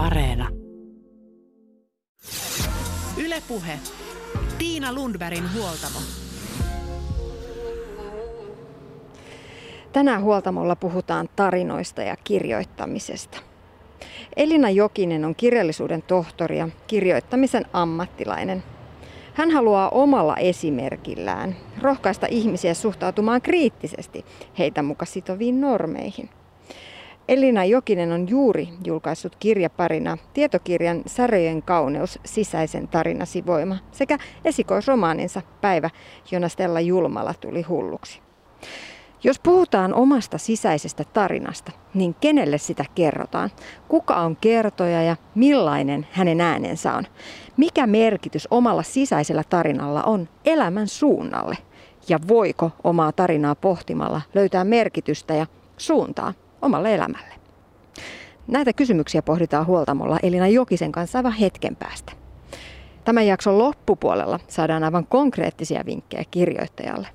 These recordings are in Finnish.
Areena. Ylepuhe. Tiina Lundbergin huoltamo. Tänään huoltamolla puhutaan tarinoista ja kirjoittamisesta. Elina Jokinen on kirjallisuuden tohtori ja kirjoittamisen ammattilainen. Hän haluaa omalla esimerkillään rohkaista ihmisiä suhtautumaan kriittisesti heitä muka sitoviin normeihin. Elina Jokinen on juuri julkaissut kirjaparina tietokirjan Säröjen kauneus, sisäisen tarinasi voima sekä esikoisromaaninsa Päivä, jona Stella Julmala tuli hulluksi. Jos puhutaan omasta sisäisestä tarinasta, niin kenelle sitä kerrotaan? Kuka on kertoja ja millainen hänen äänensä on? Mikä merkitys omalla sisäisellä tarinalla on elämän suunnalle? Ja voiko omaa tarinaa pohtimalla löytää merkitystä ja suuntaa omalle elämälle? Näitä kysymyksiä pohditaan huoltamolla Elina Jokisen kanssa aivan hetken päästä. Tämän jakson loppupuolella saadaan aivan konkreettisia vinkkejä kirjoittajalle.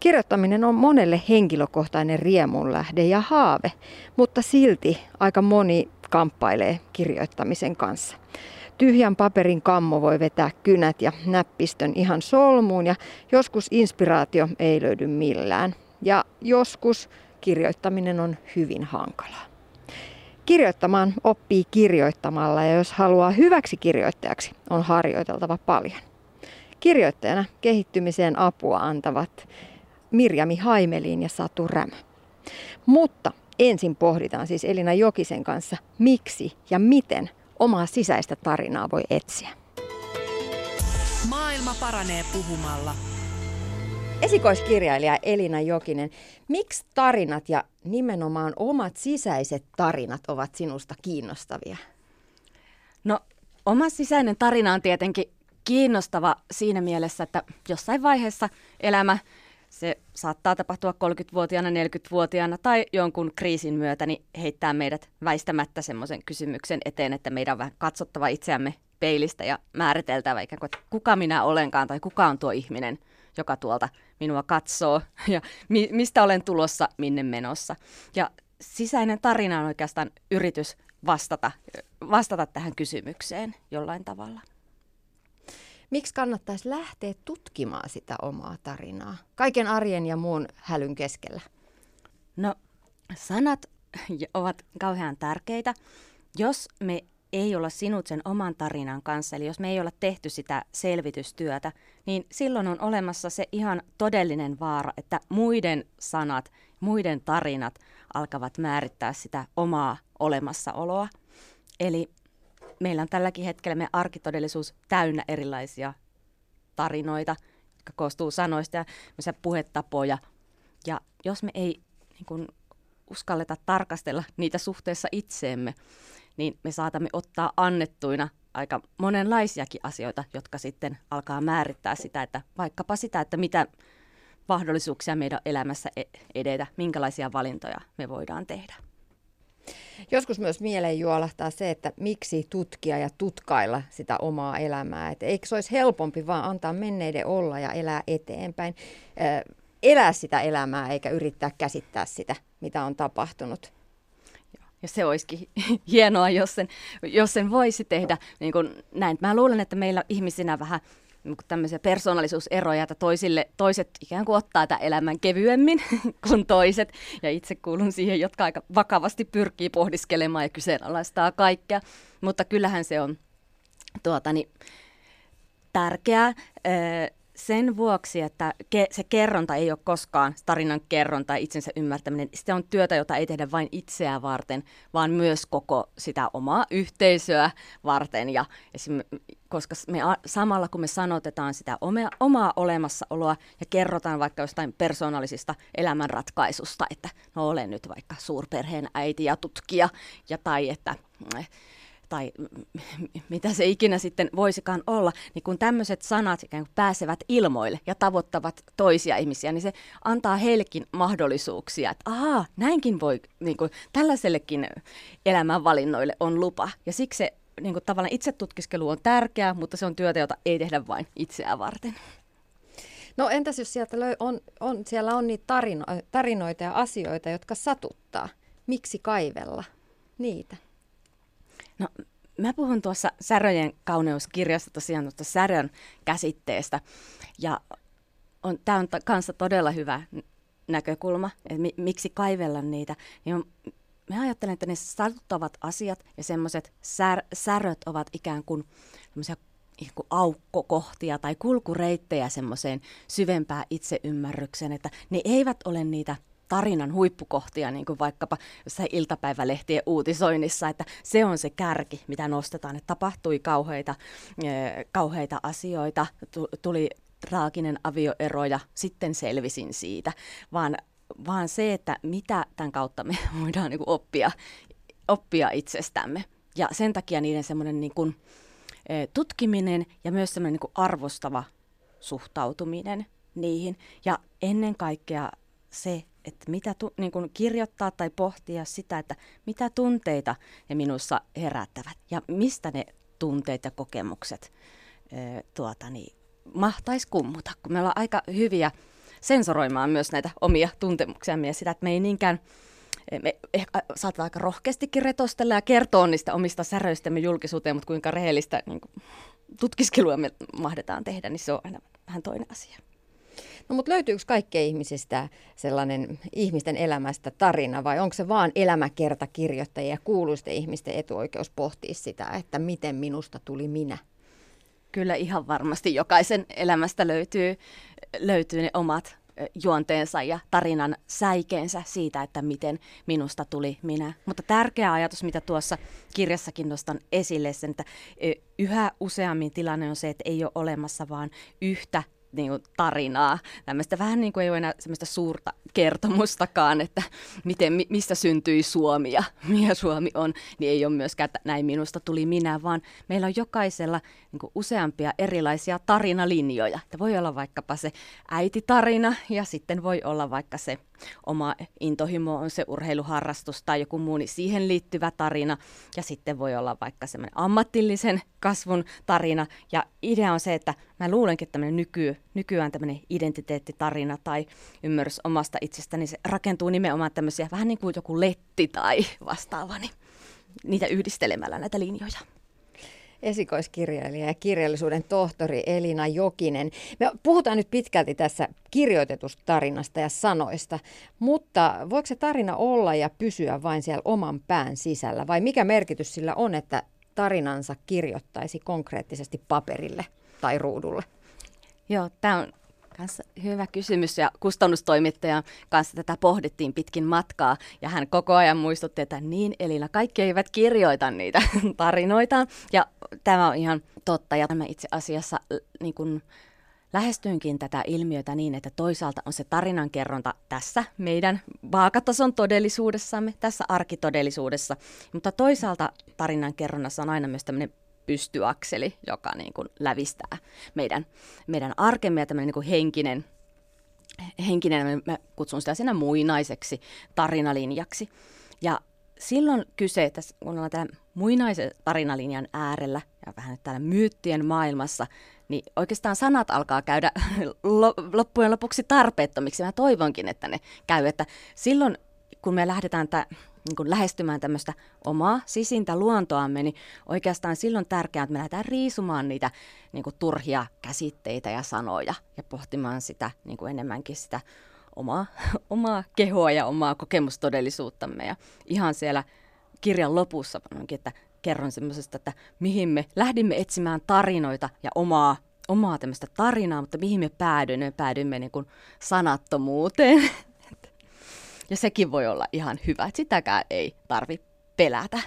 Kirjoittaminen on monelle henkilökohtainen riemunlähde ja haave, mutta silti aika moni kamppailee kirjoittamisen kanssa. Tyhjän paperin kammo voi vetää kynät ja näppistön ihan solmuun ja joskus inspiraatio ei löydy millään. Ja joskus kirjoittaminen on hyvin hankalaa. Kirjoittamaan oppii kirjoittamalla ja jos haluaa hyväksi kirjoittajaksi, on harjoiteltava paljon. Kirjoittajana kehittymiseen apua antavat Mirjami Haimelin ja Satu Rämä. Mutta ensin pohditaan siis Elina Jokisen kanssa, miksi ja miten omaa sisäistä tarinaa voi etsiä. Maailma paranee puhumalla. Esikoiskirjailija Elina Jokinen, miksi tarinat ja nimenomaan omat sisäiset tarinat ovat sinusta kiinnostavia? No, oma sisäinen tarina on tietenkin kiinnostava siinä mielessä, että jossain vaiheessa elämä se saattaa tapahtua 30-vuotiaana, 40-vuotiaana tai jonkun kriisin myötä, niin heittää meidät väistämättä semmoisen kysymyksen eteen, että meidän on vähän katsottava itseämme peilistä ja määriteltävä ikään kuin, että kuka minä olenkaan tai kuka on tuo ihminen, joka tuolta minua katsoo ja mi- mistä olen tulossa, minne menossa. Ja sisäinen tarina on oikeastaan yritys vastata, vastata tähän kysymykseen jollain tavalla. Miksi kannattaisi lähteä tutkimaan sitä omaa tarinaa? Kaiken arjen ja muun hälyn keskellä. No, sanat ovat kauhean tärkeitä. Jos me ei olla sinut sen oman tarinan kanssa, eli jos me ei olla tehty sitä selvitystyötä, niin silloin on olemassa se ihan todellinen vaara, että muiden sanat, muiden tarinat alkavat määrittää sitä omaa olemassaoloa. Eli meillä on tälläkin hetkellä me arkitodellisuus täynnä erilaisia tarinoita, jotka koostuu sanoista ja puhetapoja. Ja jos me ei niin kun, uskalleta tarkastella niitä suhteessa itseemme, niin me saatamme ottaa annettuina aika monenlaisiakin asioita, jotka sitten alkaa määrittää sitä, että vaikkapa sitä, että mitä mahdollisuuksia meidän elämässä e-, edetä, minkälaisia valintoja me voidaan tehdä. Joskus myös mieleen juolahtaa se, että miksi tutkia ja tutkailla sitä omaa elämää. Että eikö se olisi helpompi vaan antaa menneiden olla ja elää eteenpäin. Elää sitä elämää eikä yrittää käsittää sitä, mitä on tapahtunut. Ja se olisikin hienoa, jos sen, jos sen voisi tehdä niin kuin näin. Mä luulen, että meillä ihmisinä vähän niin tämmöisiä persoonallisuuseroja, että toisille, toiset ikään kuin ottaa tämän elämän kevyemmin kuin toiset. Ja itse kuulun siihen, jotka aika vakavasti pyrkii pohdiskelemaan ja kyseenalaistaa kaikkea. Mutta kyllähän se on tuota, niin, tärkeää sen vuoksi, että ke, se kerronta ei ole koskaan tarinan kerronta ja itsensä ymmärtäminen. Se on työtä, jota ei tehdä vain itseä varten, vaan myös koko sitä omaa yhteisöä varten. Ja esim, koska me samalla kun me sanotetaan sitä omaa, omaa olemassaoloa ja kerrotaan vaikka jostain persoonallisista elämänratkaisusta, että no olen nyt vaikka suurperheen äiti ja tutkija, ja tai että tai mitä se ikinä sitten voisikaan olla, niin kun tämmöiset sanat ikään kuin pääsevät ilmoille ja tavoittavat toisia ihmisiä, niin se antaa heillekin mahdollisuuksia, että ahaa, näinkin voi, niin kuin, tällaisellekin elämänvalinnoille on lupa. Ja siksi se niin kuin, tavallaan itsetutkiskelu on tärkeää, mutta se on työtä, jota ei tehdä vain itseään varten. No entäs jos sieltä on, on, siellä on niitä tarino, tarinoita ja asioita, jotka satuttaa? Miksi kaivella niitä? No, mä puhun tuossa Säröjen kauneuskirjasta tosiaan tuosta särön käsitteestä. Ja on, tämä on kanssa todella hyvä näkökulma, että mi, miksi kaivella niitä. Niin on, mä ajattelen, että ne satuttavat asiat ja semmoiset sär, säröt ovat ikään kuin semmoisia aukkokohtia tai kulkureittejä semmoiseen syvempään itseymmärrykseen, että ne eivät ole niitä tarinan huippukohtia, niin kuin vaikkapa jossain iltapäivälehtien uutisoinnissa, että se on se kärki, mitä nostetaan, että tapahtui kauheita, kauheita asioita, tuli traaginen avioero ja sitten selvisin siitä, vaan, vaan se, että mitä tämän kautta me voidaan niin kuin oppia, oppia itsestämme. Ja sen takia niiden semmoinen niin kuin, tutkiminen ja myös semmoinen niin arvostava suhtautuminen niihin. Ja ennen kaikkea se, että mitä tu, niin kuin kirjoittaa tai pohtia sitä, että mitä tunteita ne minussa herättävät ja mistä ne tunteet ja kokemukset ö, tuota, niin, mahtaisi kummuta, kun me ollaan aika hyviä sensoroimaan myös näitä omia tuntemuksia ja sitä, että me ei niinkään me ehkä saatetaan aika rohkeastikin retostella ja kertoa niistä omista säröistämme julkisuuteen, mutta kuinka rehellistä niin kuin, tutkiskelua me mahdetaan tehdä, niin se on aina vähän toinen asia. No mutta löytyykö kaikkien ihmisistä sellainen ihmisten elämästä tarina vai onko se vaan elämäkertakirjoittajia ja kuuluisten ihmisten etuoikeus pohtia sitä, että miten minusta tuli minä? Kyllä ihan varmasti jokaisen elämästä löytyy, löytyy ne omat juonteensa ja tarinan säikeensä siitä, että miten minusta tuli minä. Mutta tärkeä ajatus, mitä tuossa kirjassakin nostan esille, sen, että yhä useammin tilanne on se, että ei ole olemassa vaan yhtä niin kuin, tarinaa. Tämmöistä vähän niin kuin ei ole enää semmoista suurta kertomustakaan, että miten, mistä syntyi Suomi ja mikä Suomi on, niin ei ole myöskään, että näin minusta tuli minä, vaan meillä on jokaisella niin kuin useampia erilaisia tarinalinjoja. Että voi olla vaikkapa se äititarina ja sitten voi olla vaikka se oma intohimo on se urheiluharrastus tai joku muu, niin siihen liittyvä tarina. Ja sitten voi olla vaikka semmoinen ammatillisen kasvun tarina. Ja idea on se, että mä luulenkin, että tämmöinen nyky, nykyään tämmöinen identiteettitarina tai ymmärrys omasta itsestäni, niin se rakentuu nimenomaan tämmöisiä vähän niin kuin joku letti tai vastaava, niin niitä yhdistelemällä näitä linjoja. Esikoiskirjailija ja kirjallisuuden tohtori Elina Jokinen. Me puhutaan nyt pitkälti tässä kirjoitetusta tarinasta ja sanoista, mutta voiko se tarina olla ja pysyä vain siellä oman pään sisällä? Vai mikä merkitys sillä on, että tarinansa kirjoittaisi konkreettisesti paperille tai ruudulle? Joo, tämä on kanssa hyvä kysymys ja kustannustoimittajan kanssa tätä pohdittiin pitkin matkaa ja hän koko ajan muistutti, että niin Elina, kaikki eivät kirjoita niitä tarinoita ja tämä on ihan totta ja tämä itse asiassa niin kuin, lähestyinkin tätä ilmiötä niin, että toisaalta on se tarinankerronta tässä meidän vaakatason todellisuudessamme, tässä arkitodellisuudessa, mutta toisaalta tarinankerronnassa on aina myös tämmöinen pystyakseli, joka niin kuin lävistää meidän, meidän arkemme ja tämmöinen niin kuin henkinen, henkinen, mä kutsun sitä siinä muinaiseksi tarinalinjaksi. Ja silloin kyse, tässä, kun ollaan täällä muinaisen tarinalinjan äärellä ja vähän täällä myyttien maailmassa, niin oikeastaan sanat alkaa käydä loppujen lopuksi tarpeettomiksi. Mä toivonkin, että ne käy. Että silloin, kun me lähdetään tämän niin kuin lähestymään tämmöistä omaa sisintä luontoamme, niin oikeastaan silloin tärkeää, että me lähdetään riisumaan niitä niin kuin turhia käsitteitä ja sanoja ja pohtimaan sitä niin kuin enemmänkin sitä omaa, omaa kehoa ja omaa kokemustodellisuuttamme. Ja ihan siellä kirjan lopussa onkin, että kerron semmoisesta, että mihin me lähdimme etsimään tarinoita ja omaa omaa tämmöistä tarinaa, mutta mihin me päädyimme, me päädyimme niin kuin sanattomuuteen. Ja sekin voi olla ihan hyvä, että sitäkään ei tarvi pelätä.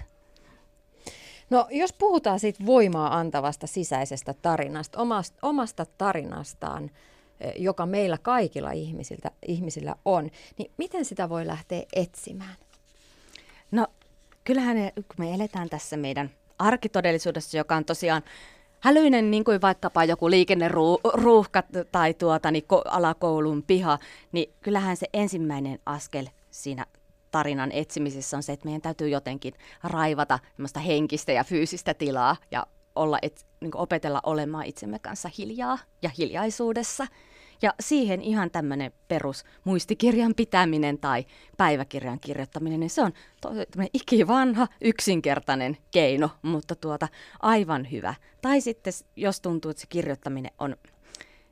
No jos puhutaan siitä voimaa antavasta sisäisestä tarinasta, omasta, omasta tarinastaan, eh, joka meillä kaikilla ihmisiltä, ihmisillä on, niin miten sitä voi lähteä etsimään? No kyllähän ne, kun me eletään tässä meidän arkitodellisuudessa, joka on tosiaan hälyinen, niin kuin vaikkapa joku liikenneruuhka tai tuota, niin alakoulun piha, niin kyllähän se ensimmäinen askel siinä tarinan etsimisessä on se, että meidän täytyy jotenkin raivata henkistä ja fyysistä tilaa ja olla, et, niin opetella olemaan itsemme kanssa hiljaa ja hiljaisuudessa. Ja siihen ihan tämmöinen perus muistikirjan pitäminen tai päiväkirjan kirjoittaminen, niin se on to- ikivanha, yksinkertainen keino, mutta tuota aivan hyvä. Tai sitten jos tuntuu, että se kirjoittaminen on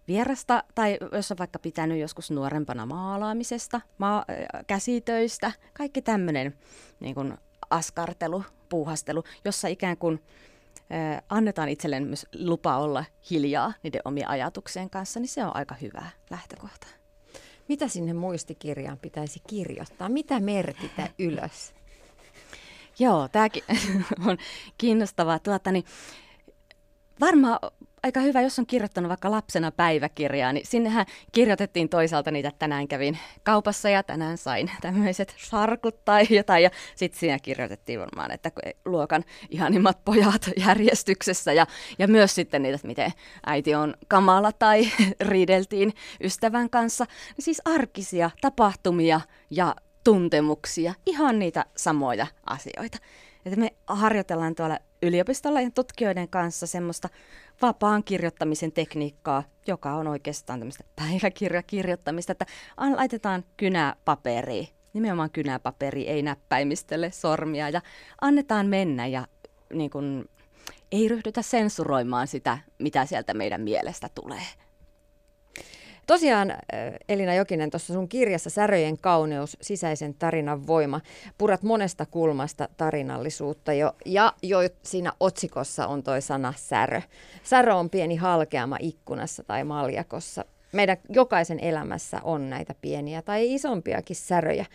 vierasta, tai jos on vaikka pitänyt joskus nuorempana maalaamisesta, maa, käsitöistä, kaikki tämmöinen niin kuin askartelu, puuhastelu, jossa ikään kuin annetaan itselleen myös lupa olla hiljaa niiden omien ajatuksien kanssa, niin se on aika hyvä lähtökohta. Mitä sinne muistikirjaan pitäisi kirjoittaa? Mitä merkitä ylös? Joo, tämäkin on kiinnostavaa. Tuota, niin, varmaan aika hyvä, jos on kirjoittanut vaikka lapsena päiväkirjaa, niin sinnehän kirjoitettiin toisaalta niitä, että tänään kävin kaupassa ja tänään sain tämmöiset sarkut tai jotain. Ja sitten siinä kirjoitettiin varmaan, että luokan ihanimmat pojat järjestyksessä ja, ja myös sitten niitä, että miten äiti on kamala tai riideltiin ystävän kanssa. Siis arkisia tapahtumia ja tuntemuksia, ihan niitä samoja asioita. Että me harjoitellaan tuolla yliopistolla ja tutkijoiden kanssa semmoista vapaan kirjoittamisen tekniikkaa, joka on oikeastaan tämmöistä päiväkirjakirjoittamista, että laitetaan kynää paperiin, nimenomaan kynäpaperi, ei näppäimistele sormia ja annetaan mennä ja niin kun, ei ryhdytä sensuroimaan sitä, mitä sieltä meidän mielestä tulee. Tosiaan Elina Jokinen, tuossa sun kirjassa Säröjen kauneus, sisäisen tarinan voima, purat monesta kulmasta tarinallisuutta jo, ja jo siinä otsikossa on toi sana särö. Särö on pieni halkeama ikkunassa tai maljakossa. Meidän jokaisen elämässä on näitä pieniä tai isompiakin säröjä.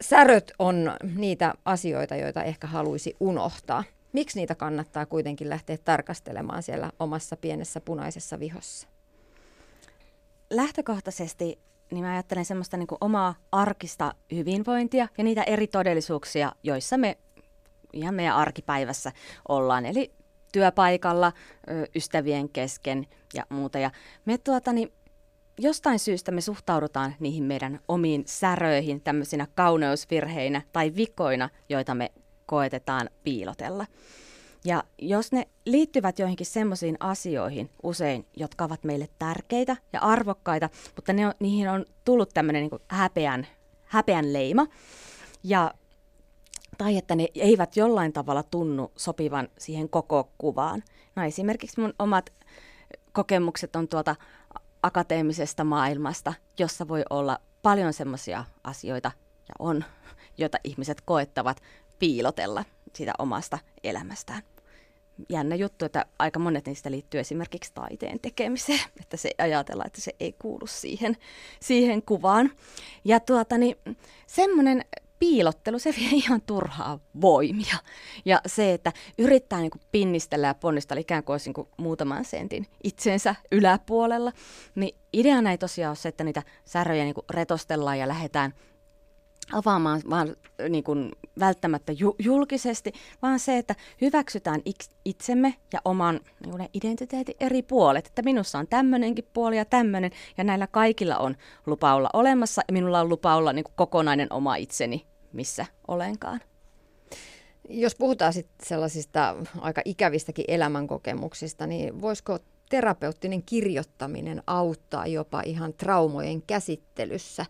Säröt on niitä asioita, joita ehkä haluaisi unohtaa. Miksi niitä kannattaa kuitenkin lähteä tarkastelemaan siellä omassa pienessä punaisessa vihossa? Lähtökohtaisesti niin mä ajattelen semmoista niin omaa arkista hyvinvointia ja niitä eri todellisuuksia, joissa me ihan meidän arkipäivässä ollaan. Eli työpaikalla, ystävien kesken ja muuta. Ja me tuota, niin, jostain syystä me suhtaudutaan niihin meidän omiin säröihin tämmöisinä kauneusvirheinä tai vikoina, joita me koetetaan piilotella. Ja jos ne liittyvät joihinkin semmoisiin asioihin usein, jotka ovat meille tärkeitä ja arvokkaita, mutta ne on, niihin on tullut tämmöinen niin häpeän, häpeän leima, ja, tai että ne eivät jollain tavalla tunnu sopivan siihen koko kuvaan. No esimerkiksi mun omat kokemukset on tuota akateemisesta maailmasta, jossa voi olla paljon semmoisia asioita, ja on, joita ihmiset koettavat piilotella siitä omasta elämästään jännä juttu, että aika monet niistä liittyy esimerkiksi taiteen tekemiseen, että se ajatellaan, että se ei kuulu siihen, siihen kuvaan. Ja tuota, niin, semmoinen piilottelu, se vie ihan turhaa voimia. Ja se, että yrittää niin kuin pinnistellä ja ponnistella ikään kuin olisi niin kuin muutaman sentin itsensä yläpuolella, niin ideana ei tosiaan ole se, että niitä säröjä niin kuin retostellaan ja lähdetään avaamaan vaan niin kuin välttämättä ju- julkisesti, vaan se, että hyväksytään itsemme ja oman niin identiteetin eri puolet. Että minussa on tämmöinenkin puoli ja tämmöinen, ja näillä kaikilla on lupa olla olemassa, ja minulla on lupa olla niin kuin kokonainen oma itseni, missä olenkaan. Jos puhutaan sitten sellaisista aika ikävistäkin elämänkokemuksista, niin voisiko terapeuttinen kirjoittaminen auttaa jopa ihan traumojen käsittelyssä?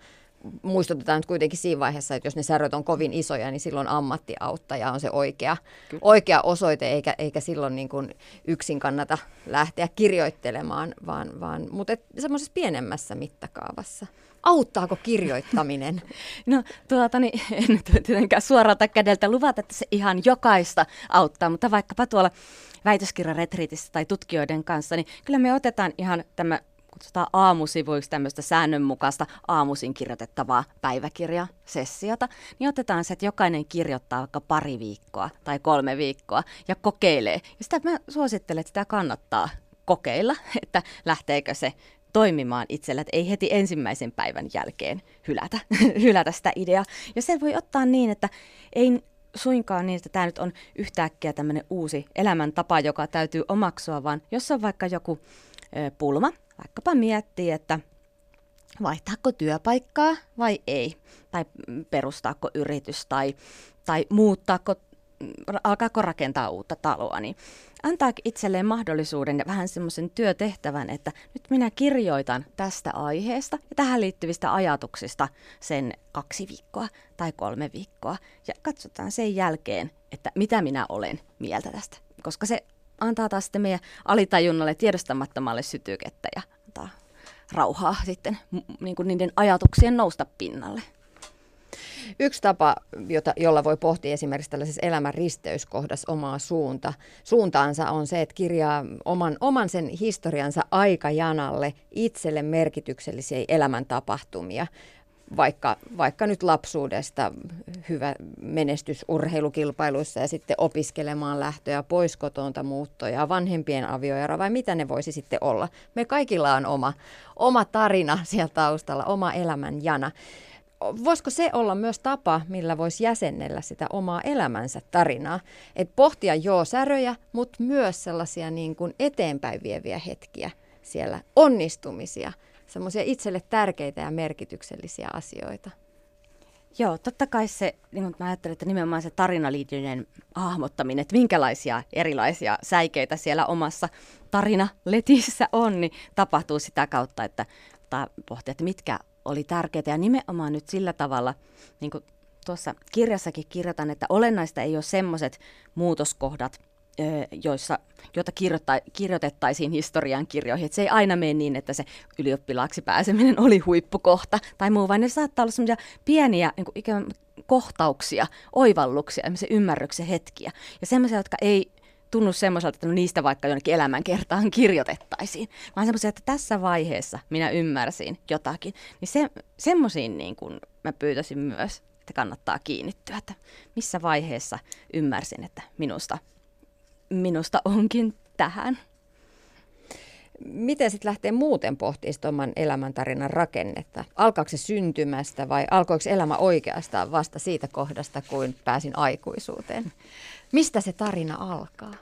Muistutetaan nyt kuitenkin siinä vaiheessa, että jos ne säröt on kovin isoja, niin silloin ammattiauttaja on se oikea, oikea osoite, eikä, eikä silloin niin kuin yksin kannata lähteä kirjoittelemaan, vaan, vaan mutta semmoisessa pienemmässä mittakaavassa. Auttaako kirjoittaminen? No tuota, niin, en tietenkään suoralta kädeltä luvata, että se ihan jokaista auttaa, mutta vaikkapa tuolla väitöskirjaretriitissä tai tutkijoiden kanssa, niin kyllä me otetaan ihan tämä kutsutaan aamusivuiksi tämmöistä säännönmukaista aamuisin kirjoitettavaa päiväkirjasessiota, niin otetaan se, että jokainen kirjoittaa vaikka pari viikkoa tai kolme viikkoa ja kokeilee. Ja sitä mä suosittelen, että sitä kannattaa kokeilla, että lähteekö se toimimaan itsellä, että ei heti ensimmäisen päivän jälkeen hylätä, hylätä sitä ideaa. Ja se voi ottaa niin, että ei suinkaan niin, että tämä nyt on yhtäkkiä tämmöinen uusi elämäntapa, joka täytyy omaksua, vaan jos on vaikka joku pulma, vaikkapa miettii, että vaihtaako työpaikkaa vai ei, tai perustaako yritys, tai, tai muuttaako alkaako rakentaa uutta taloa, niin antaa itselleen mahdollisuuden ja vähän semmoisen työtehtävän, että nyt minä kirjoitan tästä aiheesta ja tähän liittyvistä ajatuksista sen kaksi viikkoa tai kolme viikkoa. Ja katsotaan sen jälkeen, että mitä minä olen mieltä tästä. Koska se antaa taas sitten meidän alitajunnalle tiedostamattomalle sytykettä ja antaa rauhaa sitten niin kuin niiden ajatuksien nousta pinnalle. Yksi tapa, jota, jolla voi pohtia esimerkiksi tällaisessa elämän risteyskohdassa omaa suunta, suuntaansa on se, että kirjaa oman, oman sen historiansa aikajanalle itselle merkityksellisiä elämäntapahtumia vaikka, vaikka nyt lapsuudesta hyvä menestys urheilukilpailuissa ja sitten opiskelemaan lähtöä, pois kotonta muuttoja, vanhempien avioera vai mitä ne voisi sitten olla. Me kaikilla on oma, oma tarina siellä taustalla, oma elämän jana. Voisiko se olla myös tapa, millä voisi jäsennellä sitä omaa elämänsä tarinaa? Et pohtia joo säröjä, mutta myös sellaisia niin kuin eteenpäin vieviä hetkiä siellä, onnistumisia – semmoisia itselle tärkeitä ja merkityksellisiä asioita. Joo, totta kai se, niin kuin mä ajattelen, että nimenomaan se tarinaliityinen hahmottaminen, että minkälaisia erilaisia säikeitä siellä omassa tarinaletissä on, niin tapahtuu sitä kautta, että pohtii, että mitkä oli tärkeitä ja nimenomaan nyt sillä tavalla, niin kuin tuossa kirjassakin kirjoitan, että olennaista ei ole semmoiset muutoskohdat, joissa, joita kirjoitettaisiin historian kirjoihin. Et se ei aina mene niin, että se ylioppilaaksi pääseminen oli huippukohta tai muu, vaan ne saattaa olla semmoisia pieniä niin kuin ikään kohtauksia, oivalluksia, ymmärryksen hetkiä. Ja semmoisia, jotka ei tunnu semmoiselta, että no niistä vaikka jonnekin elämänkertaan kirjoitettaisiin, vaan semmoisia, että tässä vaiheessa minä ymmärsin jotakin. Niin se, semmoisiin niin kuin mä pyytäisin myös, että kannattaa kiinnittyä, että missä vaiheessa ymmärsin, että minusta minusta onkin tähän. Miten sitten lähtee muuten pohtimaan oman elämäntarinan rakennetta? Alkaako se syntymästä vai alkoiko elämä oikeastaan vasta siitä kohdasta, kuin pääsin aikuisuuteen? Mistä se tarina alkaa?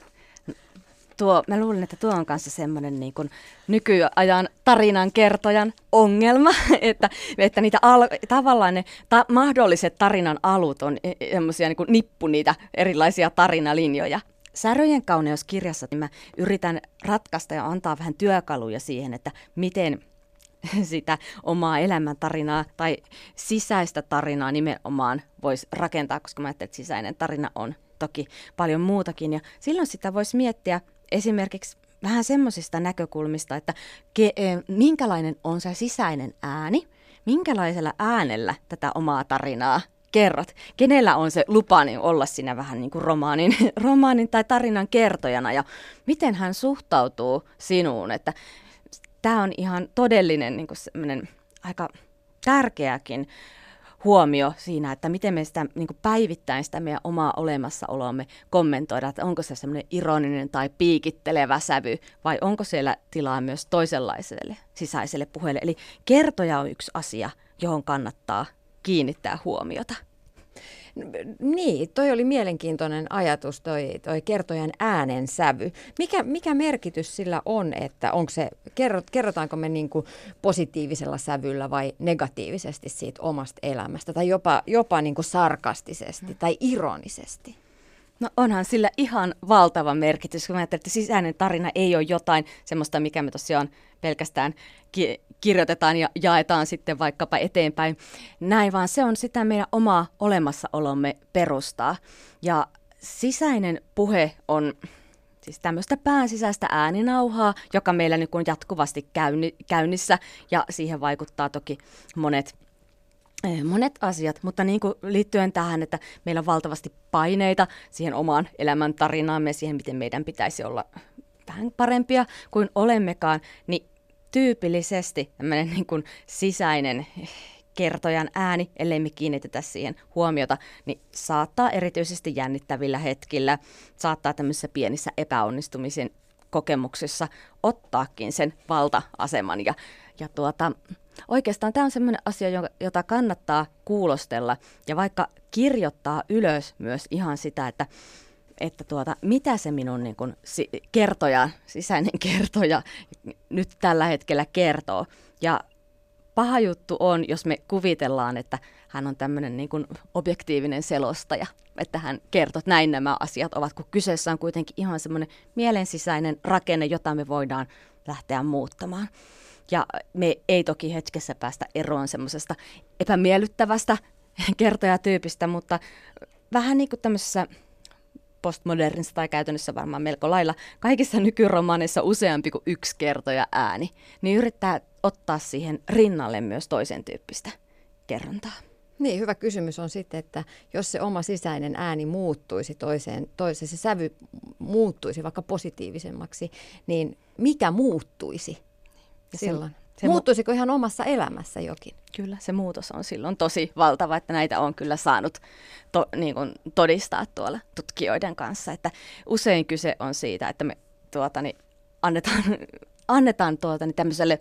Tuo, mä luulen, että tuo on kanssa semmoinen niin kuin nykyajan tarinan kertojan ongelma, että, että niitä al, tavallaan ne ta, mahdolliset tarinan alut on e, e, semmoisia niin nippu niitä erilaisia tarinalinjoja. Säröjen kauneuskirjassa niin mä yritän ratkaista ja antaa vähän työkaluja siihen, että miten sitä omaa elämäntarinaa tai sisäistä tarinaa nimenomaan voisi rakentaa, koska mä ajattelen, että sisäinen tarina on toki paljon muutakin. Ja silloin sitä voisi miettiä esimerkiksi vähän semmoisista näkökulmista, että ke, e, minkälainen on se sisäinen ääni, minkälaisella äänellä tätä omaa tarinaa kerrot. Kenellä on se lupa niin olla siinä vähän niin kuin romaanin, romaanin tai tarinan kertojana ja miten hän suhtautuu sinuun. Että tämä on ihan todellinen niin kuin aika tärkeäkin huomio siinä, että miten me sitä niin päivittäin sitä meidän omaa olemassaoloamme kommentoida, että onko se semmoinen ironinen tai piikittelevä sävy vai onko siellä tilaa myös toisenlaiselle sisäiselle puheelle. Eli kertoja on yksi asia, johon kannattaa kiinnittää huomiota. Niin, toi oli mielenkiintoinen ajatus, toi, toi kertojan äänen sävy. Mikä, mikä merkitys sillä on, että onko se, kerrotaanko me niin kuin positiivisella sävyllä vai negatiivisesti siitä omasta elämästä, tai jopa, jopa niin kuin sarkastisesti tai ironisesti? No onhan sillä ihan valtava merkitys, kun mä ajattelen, että sisäinen tarina ei ole jotain semmoista, mikä me tosiaan pelkästään ki- kirjoitetaan ja jaetaan sitten vaikkapa eteenpäin. Näin, vaan se on sitä meidän omaa olemassaolomme perustaa. Ja sisäinen puhe on siis tämmöistä sisäistä ääninauhaa, joka meillä niin on jatkuvasti käynni, käynnissä ja siihen vaikuttaa toki monet Eh, monet asiat, mutta niin kuin liittyen tähän, että meillä on valtavasti paineita siihen omaan elämäntarinaamme, siihen miten meidän pitäisi olla vähän parempia kuin olemmekaan, niin tyypillisesti tämmöinen niin kuin sisäinen kertojan ääni, ellei me kiinnitetä siihen huomiota, niin saattaa erityisesti jännittävillä hetkillä, saattaa tämmöisissä pienissä epäonnistumisen kokemuksissa ottaakin sen valta-aseman. Ja, ja tuota, oikeastaan tämä on sellainen asia, jota kannattaa kuulostella ja vaikka kirjoittaa ylös myös ihan sitä, että että tuota, mitä se minun niin kun, si- kertoja, sisäinen kertoja nyt tällä hetkellä kertoo. Ja paha juttu on, jos me kuvitellaan, että hän on tämmöinen niin kuin objektiivinen selostaja, että hän kertoo, että näin nämä asiat ovat, kun kyseessä on kuitenkin ihan semmoinen mielensisäinen rakenne, jota me voidaan lähteä muuttamaan. Ja me ei toki hetkessä päästä eroon semmoisesta epämiellyttävästä kertojatyypistä, mutta vähän niin kuin tämmöisessä postmodernissa tai käytännössä varmaan melko lailla kaikissa nykyromaaneissa useampi kuin yksi kertoja ääni, niin yrittää ottaa siihen rinnalle myös toisen tyyppistä kerrontaa. Niin, hyvä kysymys on sitten, että jos se oma sisäinen ääni muuttuisi toiseen, toiseen se sävy muuttuisi vaikka positiivisemmaksi, niin mikä muuttuisi silloin? Se Muuttuisiko ihan omassa elämässä jokin? Kyllä, se muutos on silloin tosi valtava, että näitä on kyllä saanut to, niin kuin todistaa tuolla tutkijoiden kanssa. Että usein kyse on siitä, että me tuota, niin annetaan, annetaan tuota, niin tämmöiselle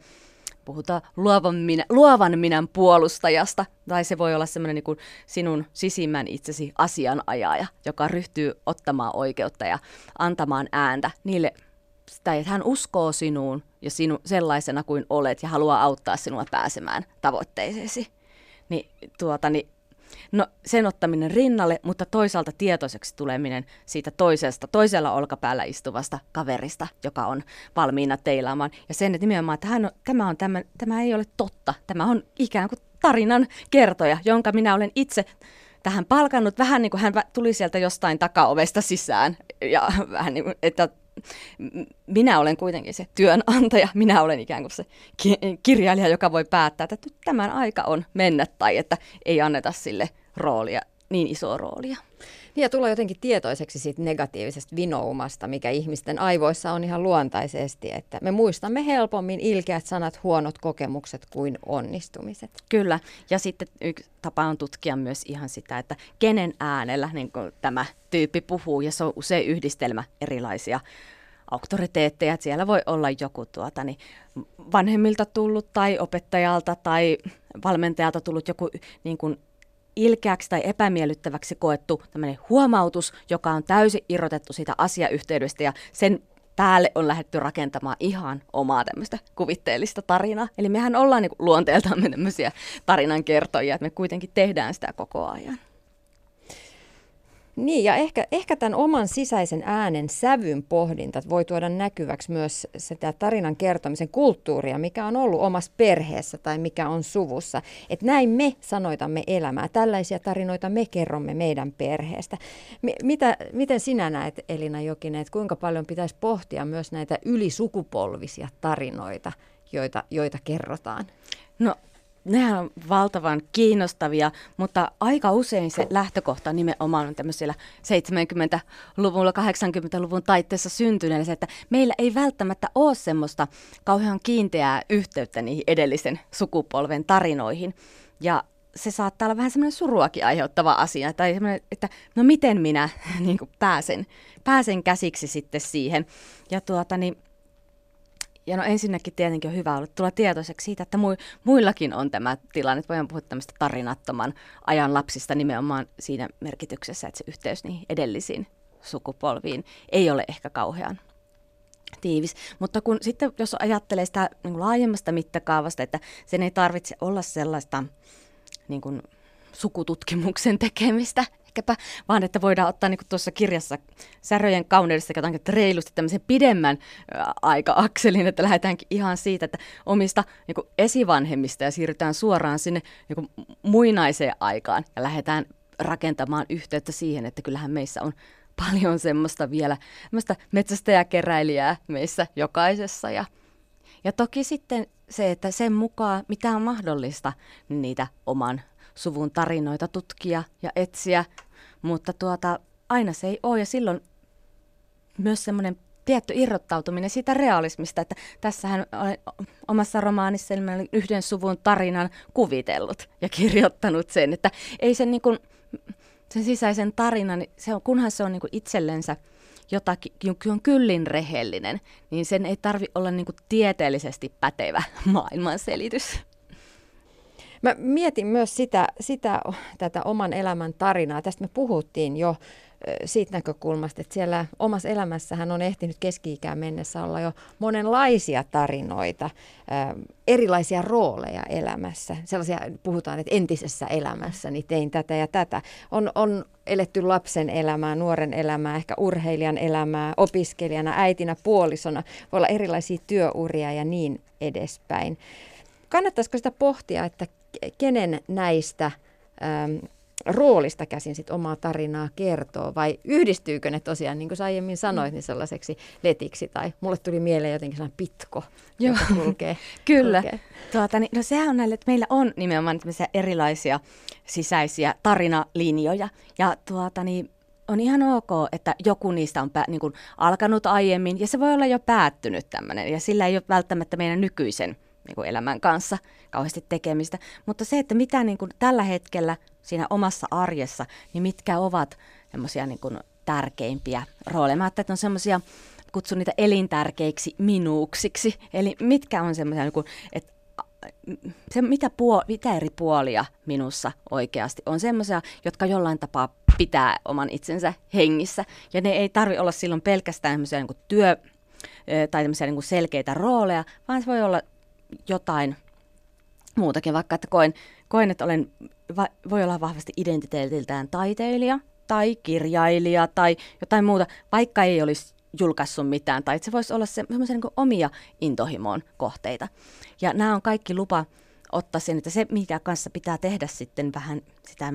puhutaan luovan, minä, luovan minän puolustajasta, tai se voi olla semmoinen niin sinun sisimmän itsesi asianajaja, joka ryhtyy ottamaan oikeutta ja antamaan ääntä niille tai että hän uskoo sinuun ja sinu, sellaisena kuin olet ja haluaa auttaa sinua pääsemään tavoitteeseesi. Niin, tuota, niin, no, sen ottaminen rinnalle, mutta toisaalta tietoiseksi tuleminen siitä toisesta, toisella olkapäällä istuvasta kaverista, joka on valmiina teilaamaan. Ja sen, että nimenomaan, että hän on, tämä, on, tämä, tämä ei ole totta. Tämä on ikään kuin tarinan kertoja, jonka minä olen itse tähän palkannut vähän niin kuin hän tuli sieltä jostain takaovesta sisään ja vähän niin kuin, että minä olen kuitenkin se työnantaja, minä olen ikään kuin se ki- kirjailija, joka voi päättää, että tämän aika on mennä tai että ei anneta sille roolia, niin isoa roolia. Ja tulee jotenkin tietoiseksi siitä negatiivisesta vinoumasta, mikä ihmisten aivoissa on ihan luontaisesti, että me muistamme helpommin ilkeät sanat, huonot kokemukset kuin onnistumiset. Kyllä, ja sitten yksi tapa on tutkia myös ihan sitä, että kenen äänellä niin tämä tyyppi puhuu, ja se on usein yhdistelmä erilaisia auktoriteetteja. Että siellä voi olla joku tuota, niin vanhemmilta tullut tai opettajalta tai valmentajalta tullut joku niin kuin ilkeäksi tai epämiellyttäväksi koettu huomautus, joka on täysin irrotettu siitä asiayhteydestä ja sen päälle on lähdetty rakentamaan ihan omaa tämmöistä kuvitteellista tarinaa. Eli mehän ollaan niin luonteeltamme tämmöisiä tarinan kertojia, että me kuitenkin tehdään sitä koko ajan. Niin, ja ehkä, ehkä tämän oman sisäisen äänen sävyn pohdinta voi tuoda näkyväksi myös sitä tarinan kertomisen kulttuuria, mikä on ollut omassa perheessä tai mikä on suvussa. Että näin me sanoitamme elämää. Tällaisia tarinoita me kerromme meidän perheestä. Mitä, miten sinä näet, Elina Jokinen, että kuinka paljon pitäisi pohtia myös näitä ylisukupolvisia tarinoita, joita, joita kerrotaan? No nehän on valtavan kiinnostavia, mutta aika usein se lähtökohta nimenomaan on tämmöisellä 70-luvulla, 80-luvun taitteessa syntyneellä, että meillä ei välttämättä ole semmoista kauhean kiinteää yhteyttä niihin edellisen sukupolven tarinoihin. Ja se saattaa olla vähän semmoinen suruakin aiheuttava asia, tai että no miten minä niin pääsen, pääsen käsiksi sitten siihen. Ja tuota, niin, ja no ensinnäkin tietenkin on hyvä olla tulla tietoiseksi siitä, että muillakin on tämä tilanne. Voidaan puhua tämmöistä tarinattoman ajan lapsista nimenomaan siinä merkityksessä, että se yhteys niihin edellisiin sukupolviin ei ole ehkä kauhean tiivis. Mutta kun sitten, jos ajattelee sitä niin kuin laajemmasta mittakaavasta, että sen ei tarvitse olla sellaista niin kuin, sukututkimuksen tekemistä, ehkäpä, vaan että voidaan ottaa niin kuin tuossa kirjassa säröjen kauneudessa että reilusti tämmöisen pidemmän aika-akselin, että lähdetäänkin ihan siitä, että omista niin kuin esivanhemmista ja siirrytään suoraan sinne niin kuin muinaiseen aikaan ja lähdetään rakentamaan yhteyttä siihen, että kyllähän meissä on paljon semmoista vielä, semmoista metsästäjäkeräilijää meissä jokaisessa. Ja ja toki sitten se, että sen mukaan mitä on mahdollista, niitä oman suvun tarinoita tutkia ja etsiä, mutta tuota, aina se ei ole ja silloin myös semmoinen tietty irrottautuminen siitä realismista, että tässähän olen omassa romaanissa yhden suvun tarinan kuvitellut ja kirjoittanut sen, että ei sen, niin kuin, sen sisäisen tarinan, se on, kunhan se on niin kuin itsellensä jotakin, on kyllin rehellinen, niin sen ei tarvi olla niin kuin tieteellisesti pätevä maailmanselitys. Mä mietin myös sitä, sitä tätä oman elämän tarinaa. Tästä me puhuttiin jo siitä näkökulmasta, että siellä omassa elämässä hän on ehtinyt keski-ikään mennessä olla jo monenlaisia tarinoita, erilaisia rooleja elämässä. Sellaisia puhutaan, että entisessä elämässä niin tein tätä ja tätä. On, on eletty lapsen elämää, nuoren elämää, ehkä urheilijan elämää, opiskelijana, äitinä, puolisona. Voi olla erilaisia työuria ja niin edespäin. Kannattaisiko sitä pohtia, että kenen näistä ähm, roolista käsin sit omaa tarinaa kertoo vai yhdistyykö ne tosiaan, niin kuin sä aiemmin sanoit, niin sellaiseksi letiksi tai mulle tuli mieleen jotenkin sellainen pitko, Joo. joka kulkee. Kyllä. Kulkee. Tuota, niin, no sehän on näille, että meillä on nimenomaan erilaisia sisäisiä tarinalinjoja ja tuota, niin, on ihan ok, että joku niistä on pä, niin kuin alkanut aiemmin ja se voi olla jo päättynyt tämmöinen ja sillä ei ole välttämättä meidän nykyisen niin kuin elämän kanssa kauheasti tekemistä. Mutta se, että mitä niin kuin tällä hetkellä siinä omassa arjessa, niin mitkä ovat semmoisia niin kuin tärkeimpiä rooleja. Mä että on semmoisia, kutsun niitä elintärkeiksi minuuksiksi. Eli mitkä on semmoisia, niin että se, mitä, puol- mitä eri puolia minussa oikeasti on semmoisia, jotka jollain tapaa pitää oman itsensä hengissä. Ja ne ei tarvi olla silloin pelkästään niin työ- tai niin selkeitä rooleja, vaan se voi olla jotain muutakin, vaikka että koen, koen että olen, va, voi olla vahvasti identiteetiltään taiteilija tai kirjailija tai jotain muuta, vaikka ei olisi julkaissut mitään, tai se voisi olla se, semmoisia niin omia intohimon kohteita. Ja nämä on kaikki lupa ottaa sen, että se, mitä kanssa pitää tehdä sitten vähän sitä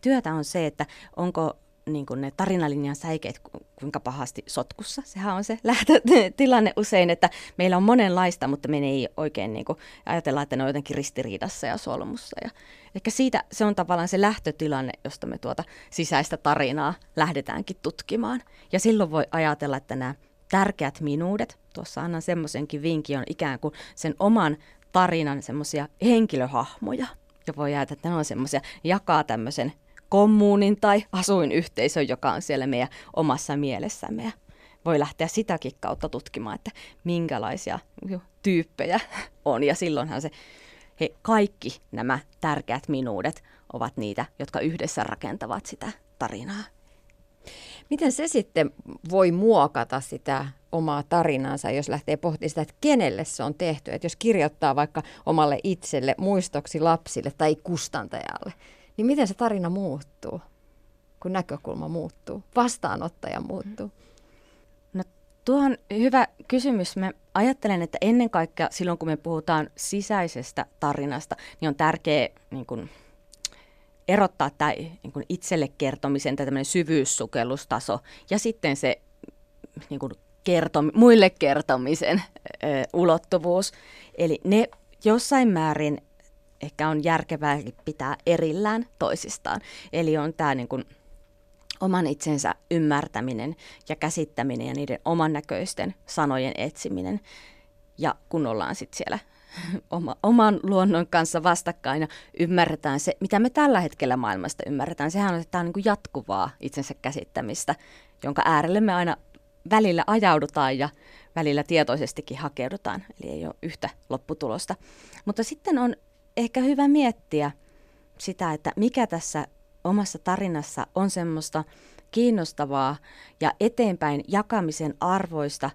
työtä on se, että onko niin kuin ne tarinalinjan säikeet kuinka pahasti sotkussa. Sehän on se lähtötilanne usein, että meillä on monenlaista, mutta me ei oikein niin kuin ajatella, että ne on jotenkin ristiriidassa ja solmussa. Ja ehkä siitä se on tavallaan se lähtötilanne, josta me tuota sisäistä tarinaa lähdetäänkin tutkimaan. Ja silloin voi ajatella, että nämä tärkeät minuudet, tuossa annan semmoisenkin vinkin, on ikään kuin sen oman tarinan semmoisia henkilöhahmoja. Ja voi ajatella, että ne on semmoisia, jakaa tämmöisen kommunin tai asuinyhteisön, joka on siellä meidän omassa mielessämme. Ja voi lähteä sitäkin kautta tutkimaan, että minkälaisia tyyppejä on. Ja silloinhan se, he kaikki nämä tärkeät minuudet ovat niitä, jotka yhdessä rakentavat sitä tarinaa. Miten se sitten voi muokata sitä omaa tarinaansa, jos lähtee pohtimaan sitä, että kenelle se on tehty. Että jos kirjoittaa vaikka omalle itselle, muistoksi lapsille tai kustantajalle, niin miten se tarina muuttuu, kun näkökulma muuttuu, vastaanottaja muuttuu? No tuo on hyvä kysymys. Mä ajattelen, että ennen kaikkea silloin, kun me puhutaan sisäisestä tarinasta, niin on tärkeää niin kun, erottaa tämä niin itselle kertomisen tai syvyyssukellustaso ja sitten se niin kun, kertom- muille kertomisen ö, ulottuvuus. Eli ne jossain määrin ehkä on järkevää pitää erillään toisistaan. Eli on tämä niin kuin oman itsensä ymmärtäminen ja käsittäminen ja niiden oman näköisten sanojen etsiminen. Ja kun ollaan sitten siellä oma, oman luonnon kanssa vastakkain ja ymmärretään se, mitä me tällä hetkellä maailmasta ymmärretään. Sehän on, että on niin kuin jatkuvaa itsensä käsittämistä, jonka äärelle me aina välillä ajaudutaan ja välillä tietoisestikin hakeudutaan, eli ei ole yhtä lopputulosta. Mutta sitten on ehkä hyvä miettiä sitä, että mikä tässä omassa tarinassa on semmoista kiinnostavaa ja eteenpäin jakamisen arvoista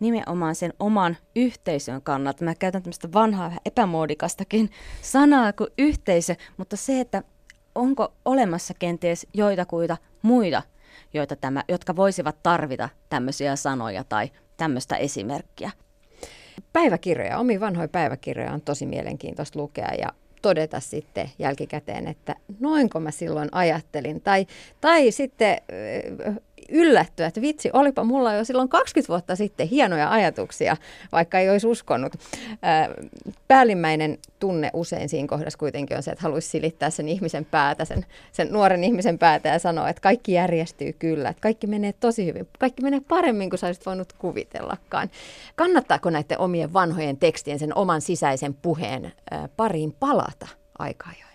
nimenomaan sen oman yhteisön kannalta. Mä käytän tämmöistä vanhaa vähän epämuodikastakin sanaa kuin yhteisö, mutta se, että onko olemassa kenties joitakuita muita, joita tämä, jotka voisivat tarvita tämmöisiä sanoja tai tämmöistä esimerkkiä päiväkirjoja, omi vanhoja päiväkirjoja on tosi mielenkiintoista lukea ja todeta sitten jälkikäteen, että noinko mä silloin ajattelin. Tai, tai sitten yllättyä, että vitsi, olipa mulla jo silloin 20 vuotta sitten hienoja ajatuksia, vaikka ei olisi uskonut. Päällimmäinen tunne usein siinä kohdassa kuitenkin on se, että haluaisi silittää sen ihmisen päätä, sen, sen nuoren ihmisen päätä ja sanoa, että kaikki järjestyy kyllä, että kaikki menee tosi hyvin, kaikki menee paremmin kuin sä olisit voinut kuvitellakaan. Kannattaako näiden omien vanhojen tekstien, sen oman sisäisen puheen pariin palata aika ajoin?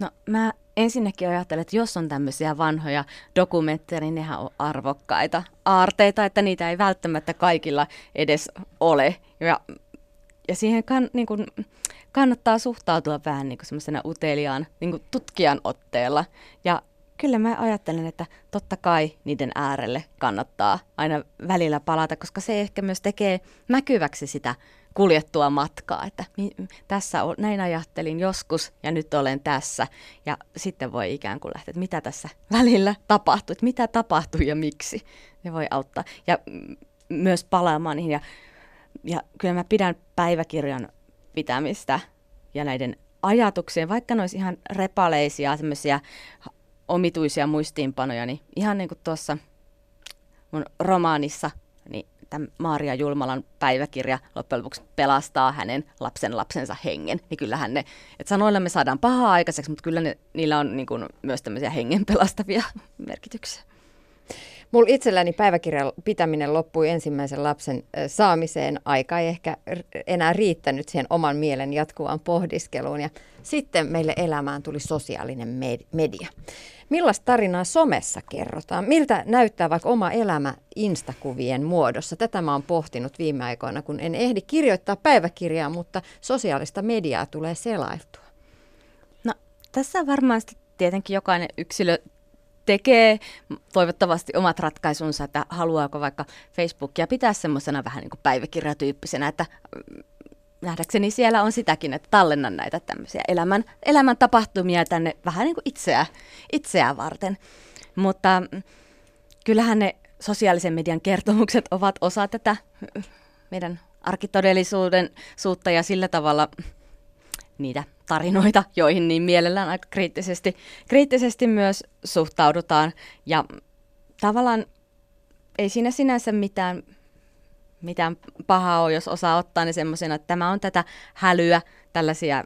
No mä ensinnäkin ajattelen, että jos on tämmöisiä vanhoja dokumentteja, niin nehän on arvokkaita aarteita, että niitä ei välttämättä kaikilla edes ole. Ja, ja siihen kann, niin kuin, kannattaa suhtautua vähän niin kuin semmoisena uteliaan niin kuin tutkijan otteella. Ja kyllä mä ajattelen, että totta kai niiden äärelle kannattaa aina välillä palata, koska se ehkä myös tekee näkyväksi sitä kuljettua matkaa, että tässä on, näin ajattelin joskus ja nyt olen tässä. Ja sitten voi ikään kuin lähteä, että mitä tässä välillä tapahtui, että mitä tapahtui ja miksi. Ne voi auttaa. Ja myös palaamaan niihin. Ja, ja kyllä mä pidän päiväkirjan pitämistä ja näiden ajatuksien, vaikka ne olisi ihan repaleisia, semmoisia omituisia muistiinpanoja, niin ihan niin kuin tuossa mun romaanissa, niin tämä Maaria Julmalan päiväkirja loppujen lopuksi pelastaa hänen lapsen lapsensa hengen. Niin kyllähän ne, että sanoilla me saadaan pahaa aikaiseksi, mutta kyllä ne, niillä on niin kuin myös tämmöisiä hengen pelastavia merkityksiä. Mulla itselläni päiväkirjan pitäminen loppui ensimmäisen lapsen saamiseen. Aika ei ehkä enää riittänyt siihen oman mielen jatkuvaan pohdiskeluun. Ja sitten meille elämään tuli sosiaalinen media. Millaista tarinaa somessa kerrotaan? Miltä näyttää vaikka oma elämä instakuvien muodossa? Tätä mä oon pohtinut viime aikoina, kun en ehdi kirjoittaa päiväkirjaa, mutta sosiaalista mediaa tulee selailtua. No tässä varmaan tietenkin jokainen yksilö tekee toivottavasti omat ratkaisunsa, että haluaako vaikka Facebookia pitää semmoisena vähän niin kuin päiväkirjatyyppisenä, että mm, nähdäkseni siellä on sitäkin, että tallennan näitä tämmöisiä elämän, elämän tapahtumia tänne vähän niin kuin itseä, itseä varten. Mutta mm, kyllähän ne sosiaalisen median kertomukset ovat osa tätä mm, meidän arkitodellisuuden suutta ja sillä tavalla niitä tarinoita, joihin niin mielellään aika kriittisesti, kriittisesti myös suhtaudutaan. Ja tavallaan ei siinä sinänsä mitään, mitään pahaa ole, jos osaa ottaa ne semmoisena, että tämä on tätä hälyä, tällaisia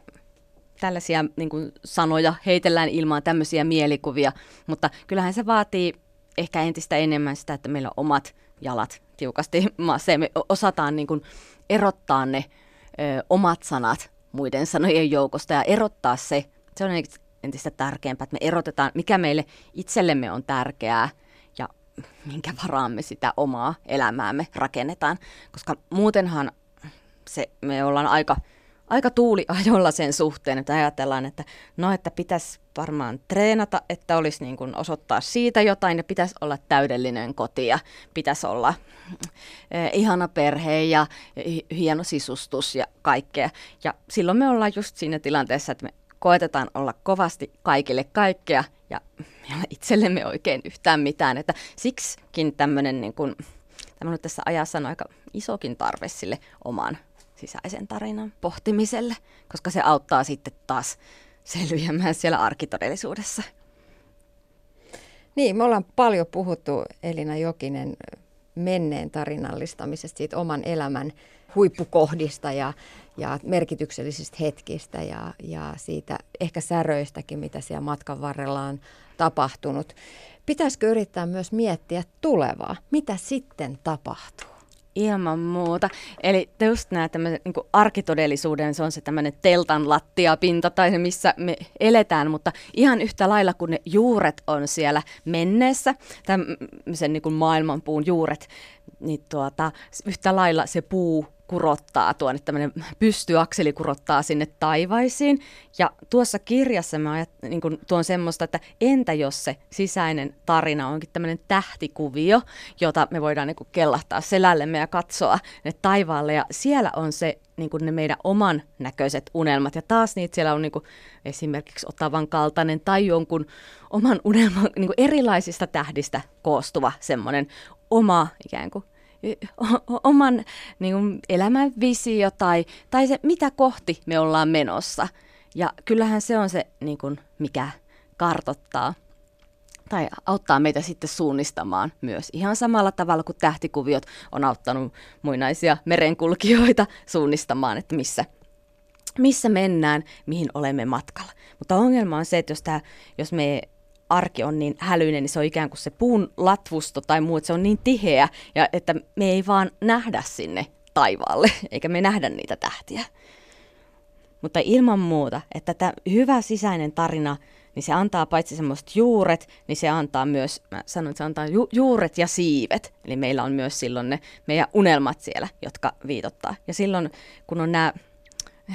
tällaisia niin kuin sanoja, heitellään ilmaan tämmöisiä mielikuvia, mutta kyllähän se vaatii ehkä entistä enemmän sitä, että meillä on omat jalat tiukasti maassa ja me osataan niin kuin erottaa ne ö, omat sanat muiden sanojen joukosta ja erottaa se, se on entistä tärkeämpää, että me erotetaan, mikä meille itsellemme on tärkeää ja minkä varaan me sitä omaa elämäämme rakennetaan. Koska muutenhan se, me ollaan aika, aika tuuliajolla sen suhteen, että ajatellaan, että no, että pitäisi varmaan treenata, että olisi niin kuin osoittaa siitä jotain ja pitäisi olla täydellinen koti ja pitäisi olla eh, ihana perhe ja hieno sisustus ja kaikkea. Ja silloin me ollaan just siinä tilanteessa, että me koetetaan olla kovasti kaikille kaikkea ja itsellemme oikein yhtään mitään. Että siksikin tämmöinen niin kuin, tämä tässä ajassa on aika isokin tarve sille oman sisäisen tarinan pohtimiselle, koska se auttaa sitten taas selviämään siellä arkitodellisuudessa. Niin, me ollaan paljon puhuttu Elina Jokinen menneen tarinallistamisesta, siitä oman elämän huippukohdista ja, ja merkityksellisistä hetkistä ja, ja siitä ehkä säröistäkin, mitä siellä matkan varrella on tapahtunut. Pitäisikö yrittää myös miettiä tulevaa? Mitä sitten tapahtuu? Ilman muuta. Eli just nämä tämmöiset niin arkitodellisuuden, se on se tämmöinen teltan lattiapinta tai se, missä me eletään, mutta ihan yhtä lailla kuin ne juuret on siellä menneessä, tämmöisen niin kuin maailmanpuun juuret, niin tuota, yhtä lailla se puu kurottaa tuonne, tämmöinen pystyakseli kurottaa sinne taivaisiin. Ja tuossa kirjassa mä ajat, niin kun tuon semmoista, että entä jos se sisäinen tarina onkin tämmöinen tähtikuvio, jota me voidaan niin kellahtaa selällemme ja katsoa ne taivaalle. Ja siellä on se niin kuin ne meidän oman näköiset unelmat. Ja taas niitä siellä on niin kuin esimerkiksi Otavan kaltainen tai jonkun oman unelman niin kuin erilaisista tähdistä koostuva semmoinen oma ikään kuin oman niin kuin, elämän visio tai, tai se, mitä kohti me ollaan menossa. Ja kyllähän se on se, niin kuin, mikä kartottaa tai auttaa meitä sitten suunnistamaan myös ihan samalla tavalla kuin tähtikuviot on auttanut muinaisia merenkulkijoita suunnistamaan, että missä, missä mennään, mihin olemme matkalla. Mutta ongelma on se, että jos, tämä, jos me arki on niin hälyinen, niin se on ikään kuin se puun latvusto tai muu, että se on niin tiheä, ja että me ei vaan nähdä sinne taivaalle, eikä me nähdä niitä tähtiä. Mutta ilman muuta, että tämä hyvä sisäinen tarina, niin se antaa paitsi semmoiset juuret, niin se antaa myös, mä sanon, että se antaa ju- juuret ja siivet. Eli meillä on myös silloin ne meidän unelmat siellä, jotka viitottaa. Ja silloin, kun on nämä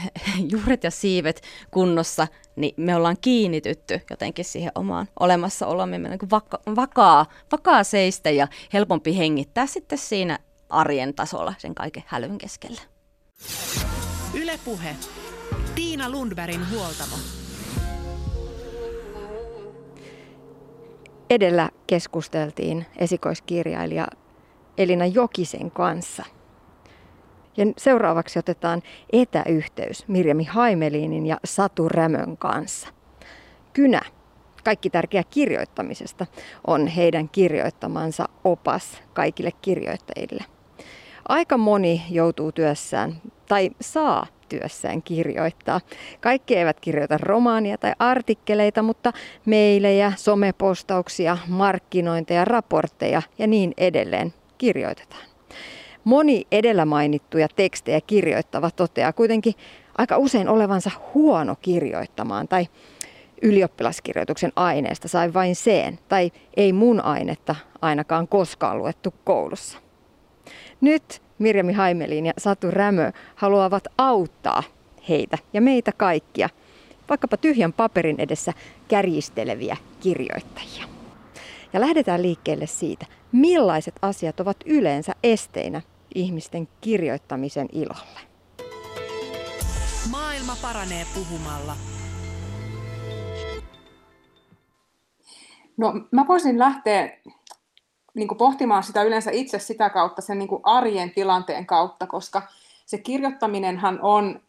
juuret ja siivet kunnossa, niin me ollaan kiinnitytty jotenkin siihen omaan olemassaolomme. Meillä on niin vaka- vakaa, vakaa seistä ja helpompi hengittää sitten siinä arjen tasolla sen kaiken hälyn keskellä. Ylepuhe. Tiina Lundbergin huoltamo. Edellä keskusteltiin esikoiskirjailija Elina Jokisen kanssa. Ja seuraavaksi otetaan etäyhteys Mirjami Haimeliinin ja Satu Rämön kanssa. Kynä, kaikki tärkeä kirjoittamisesta, on heidän kirjoittamansa opas kaikille kirjoittajille. Aika moni joutuu työssään tai saa työssään kirjoittaa. Kaikki eivät kirjoita romaania tai artikkeleita, mutta meilejä, somepostauksia, markkinointeja, raportteja ja niin edelleen kirjoitetaan. Moni edellä mainittuja tekstejä kirjoittava toteaa kuitenkin aika usein olevansa huono kirjoittamaan tai ylioppilaskirjoituksen aineesta sai vain seen tai ei mun ainetta ainakaan koskaan luettu koulussa. Nyt Mirjami Haimelin ja Satu Rämö haluavat auttaa heitä ja meitä kaikkia, vaikkapa tyhjän paperin edessä kärjisteleviä kirjoittajia. Ja lähdetään liikkeelle siitä, millaiset asiat ovat yleensä esteinä ihmisten kirjoittamisen ilolle. Maailma paranee puhumalla. No mä voisin lähteä niin kuin pohtimaan sitä yleensä itse sitä kautta, sen niin kuin arjen tilanteen kautta, koska se kirjoittaminenhan on,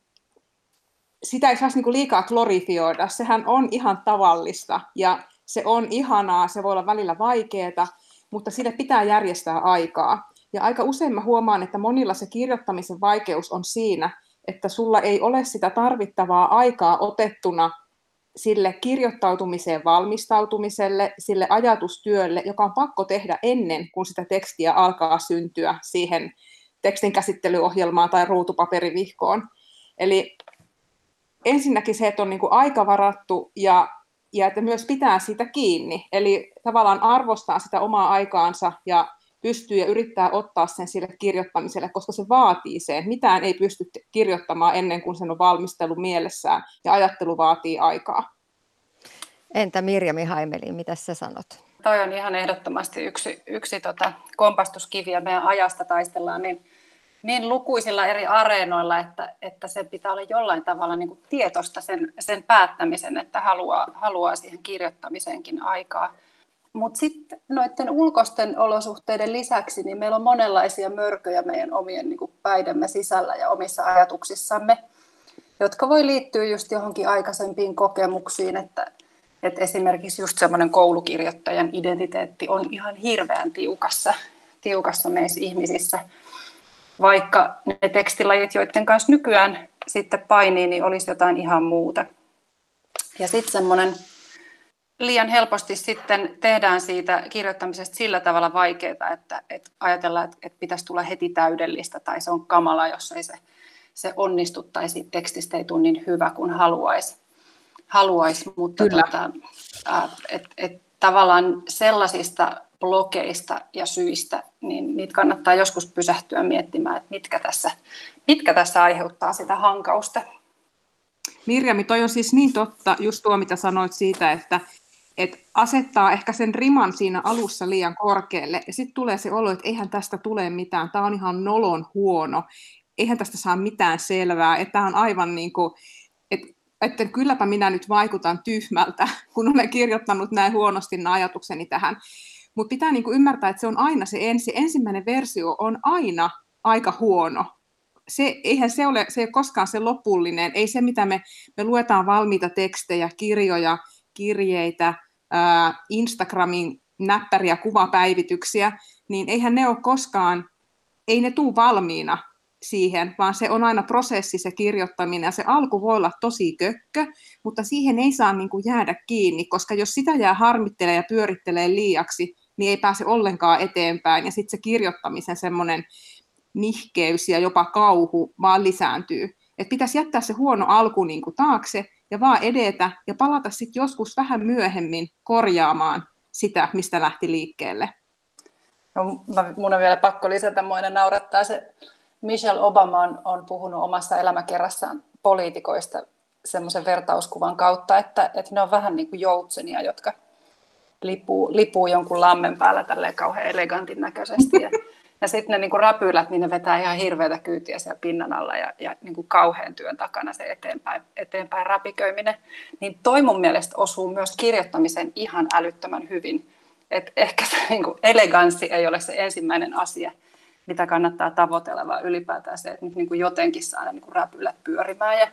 sitä ei saisi niin kuin liikaa glorifioida, sehän on ihan tavallista ja se on ihanaa, se voi olla välillä vaikeaa, mutta sille pitää järjestää aikaa. Ja aika usein mä huomaan, että monilla se kirjoittamisen vaikeus on siinä, että sulla ei ole sitä tarvittavaa aikaa otettuna sille kirjoittautumiseen valmistautumiselle, sille ajatustyölle, joka on pakko tehdä ennen kuin sitä tekstiä alkaa syntyä siihen tekstin käsittelyohjelmaan tai ruutupaperivihkoon. Eli ensinnäkin se, että on niin kuin aika varattu ja, ja että myös pitää siitä kiinni. Eli tavallaan arvostaa sitä omaa aikaansa ja pystyy ja yrittää ottaa sen sille kirjoittamiselle, koska se vaatii sen. Mitään ei pysty kirjoittamaan ennen kuin sen on valmistelu mielessään ja ajattelu vaatii aikaa. Entä Mirjami Haimeli, mitä sä sanot? Toi on ihan ehdottomasti yksi, yksi tota kompastuskivi ja meidän ajasta taistellaan niin, niin lukuisilla eri areenoilla, että, että sen pitää olla jollain tavalla niin kuin tietoista sen, sen päättämisen, että haluaa, haluaa siihen kirjoittamiseenkin aikaa. Mutta sitten noiden ulkoisten olosuhteiden lisäksi, niin meillä on monenlaisia mörköjä meidän omien niin kuin päidemme sisällä ja omissa ajatuksissamme, jotka voi liittyä just johonkin aikaisempiin kokemuksiin, että, että esimerkiksi just semmoinen koulukirjoittajan identiteetti on ihan hirveän tiukassa, tiukassa meissä ihmisissä, vaikka ne tekstilajit, joiden kanssa nykyään sitten painii, niin olisi jotain ihan muuta. Ja sitten semmoinen liian helposti sitten tehdään siitä kirjoittamisesta sillä tavalla vaikeaa, että, että ajatellaan, että, että pitäisi tulla heti täydellistä tai se on kamala, jos ei se, se onnistu tai siitä tekstistä ei tule niin hyvä kuin haluaisi. Haluaisi, mutta Kyllä. tota, et, et, tavallaan sellaisista blokeista ja syistä, niin niitä kannattaa joskus pysähtyä miettimään, että mitkä tässä, mitkä tässä aiheuttaa sitä hankausta. Mirjami, toi on siis niin totta, just tuo mitä sanoit siitä, että että asettaa ehkä sen riman siinä alussa liian korkealle, ja sitten tulee se olo, että eihän tästä tule mitään, tämä on ihan nolon huono, eihän tästä saa mitään selvää, että tämä on aivan niin kuin, että, että kylläpä minä nyt vaikutan tyhmältä, kun olen kirjoittanut näin huonosti nämä ajatukseni tähän. Mutta pitää niin kuin ymmärtää, että se on aina se ensi, ensimmäinen versio on aina aika huono. Se, eihän se ole, se ei ole koskaan se lopullinen, ei se mitä me, me luetaan valmiita tekstejä, kirjoja, kirjeitä, Instagramin näppäriä kuvapäivityksiä, niin eihän ne ole koskaan, ei ne tule valmiina siihen, vaan se on aina prosessi se kirjoittaminen ja se alku voi olla tosi kökkö, mutta siihen ei saa niin kuin jäädä kiinni, koska jos sitä jää harmittelee ja pyörittelee liiaksi, niin ei pääse ollenkaan eteenpäin ja sitten se kirjoittamisen semmoinen nihkeys ja jopa kauhu vaan lisääntyy. Et pitäisi jättää se huono alku niin kuin taakse ja vaan edetä ja palata sitten joskus vähän myöhemmin korjaamaan sitä, mistä lähti liikkeelle. No, mun on vielä pakko lisätä, moinen naurattaa se Michelle Obama on, on puhunut omassa elämäkerrassaan poliitikoista semmoisen vertauskuvan kautta, että, että ne on vähän niin kuin joutsenia, jotka lipuu, lipuu jonkun lammen päällä tälleen kauhean elegantin näköisesti. Ja, ja sitten ne niin kuin räpylät, niin ne vetää ihan hirveätä kyytiä siellä pinnan alla ja, ja niin kuin kauhean työn takana se eteenpäin, eteenpäin räpiköiminen. Niin toi mun mielestä osuu myös kirjoittamisen ihan älyttömän hyvin. Et ehkä se niin kuin eleganssi ei ole se ensimmäinen asia, mitä kannattaa tavoitella, vaan ylipäätään se, että nyt niin kuin jotenkin saa niin kuin räpylät pyörimään. Ja,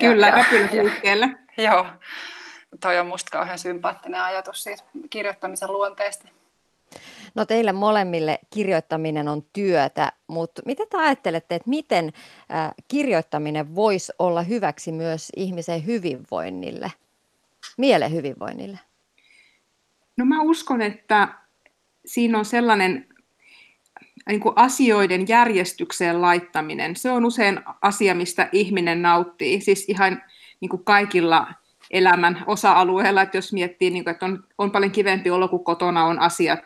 Kyllä, ja, räpylät liikkeelle. Joo, toi on musta kauhean sympaattinen ajatus siitä kirjoittamisen luonteesta. No teille molemmille kirjoittaminen on työtä, mutta mitä te ajattelette, että miten kirjoittaminen voisi olla hyväksi myös ihmisen hyvinvoinnille, mielen hyvinvoinnille? No mä uskon, että siinä on sellainen niin kuin asioiden järjestykseen laittaminen. Se on usein asia, mistä ihminen nauttii, siis ihan niin kuin kaikilla elämän osa-alueilla, että jos miettii, niin kuin, että on, on paljon kivempi olo, kun kotona on asiat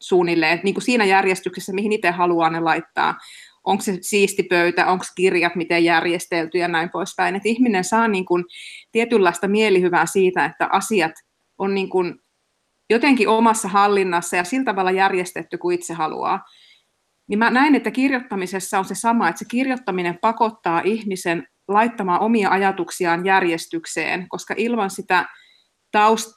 suunnilleen niin kuin siinä järjestyksessä, mihin itse haluaa ne laittaa. Onko se siisti pöytä, onko kirjat miten järjestelty ja näin poispäin. Että ihminen saa niin kuin tietynlaista mielihyvää siitä, että asiat on niin kuin jotenkin omassa hallinnassa ja sillä tavalla järjestetty kuin itse haluaa. Niin mä näen, että kirjoittamisessa on se sama, että se kirjoittaminen pakottaa ihmisen laittamaan omia ajatuksiaan järjestykseen, koska ilman sitä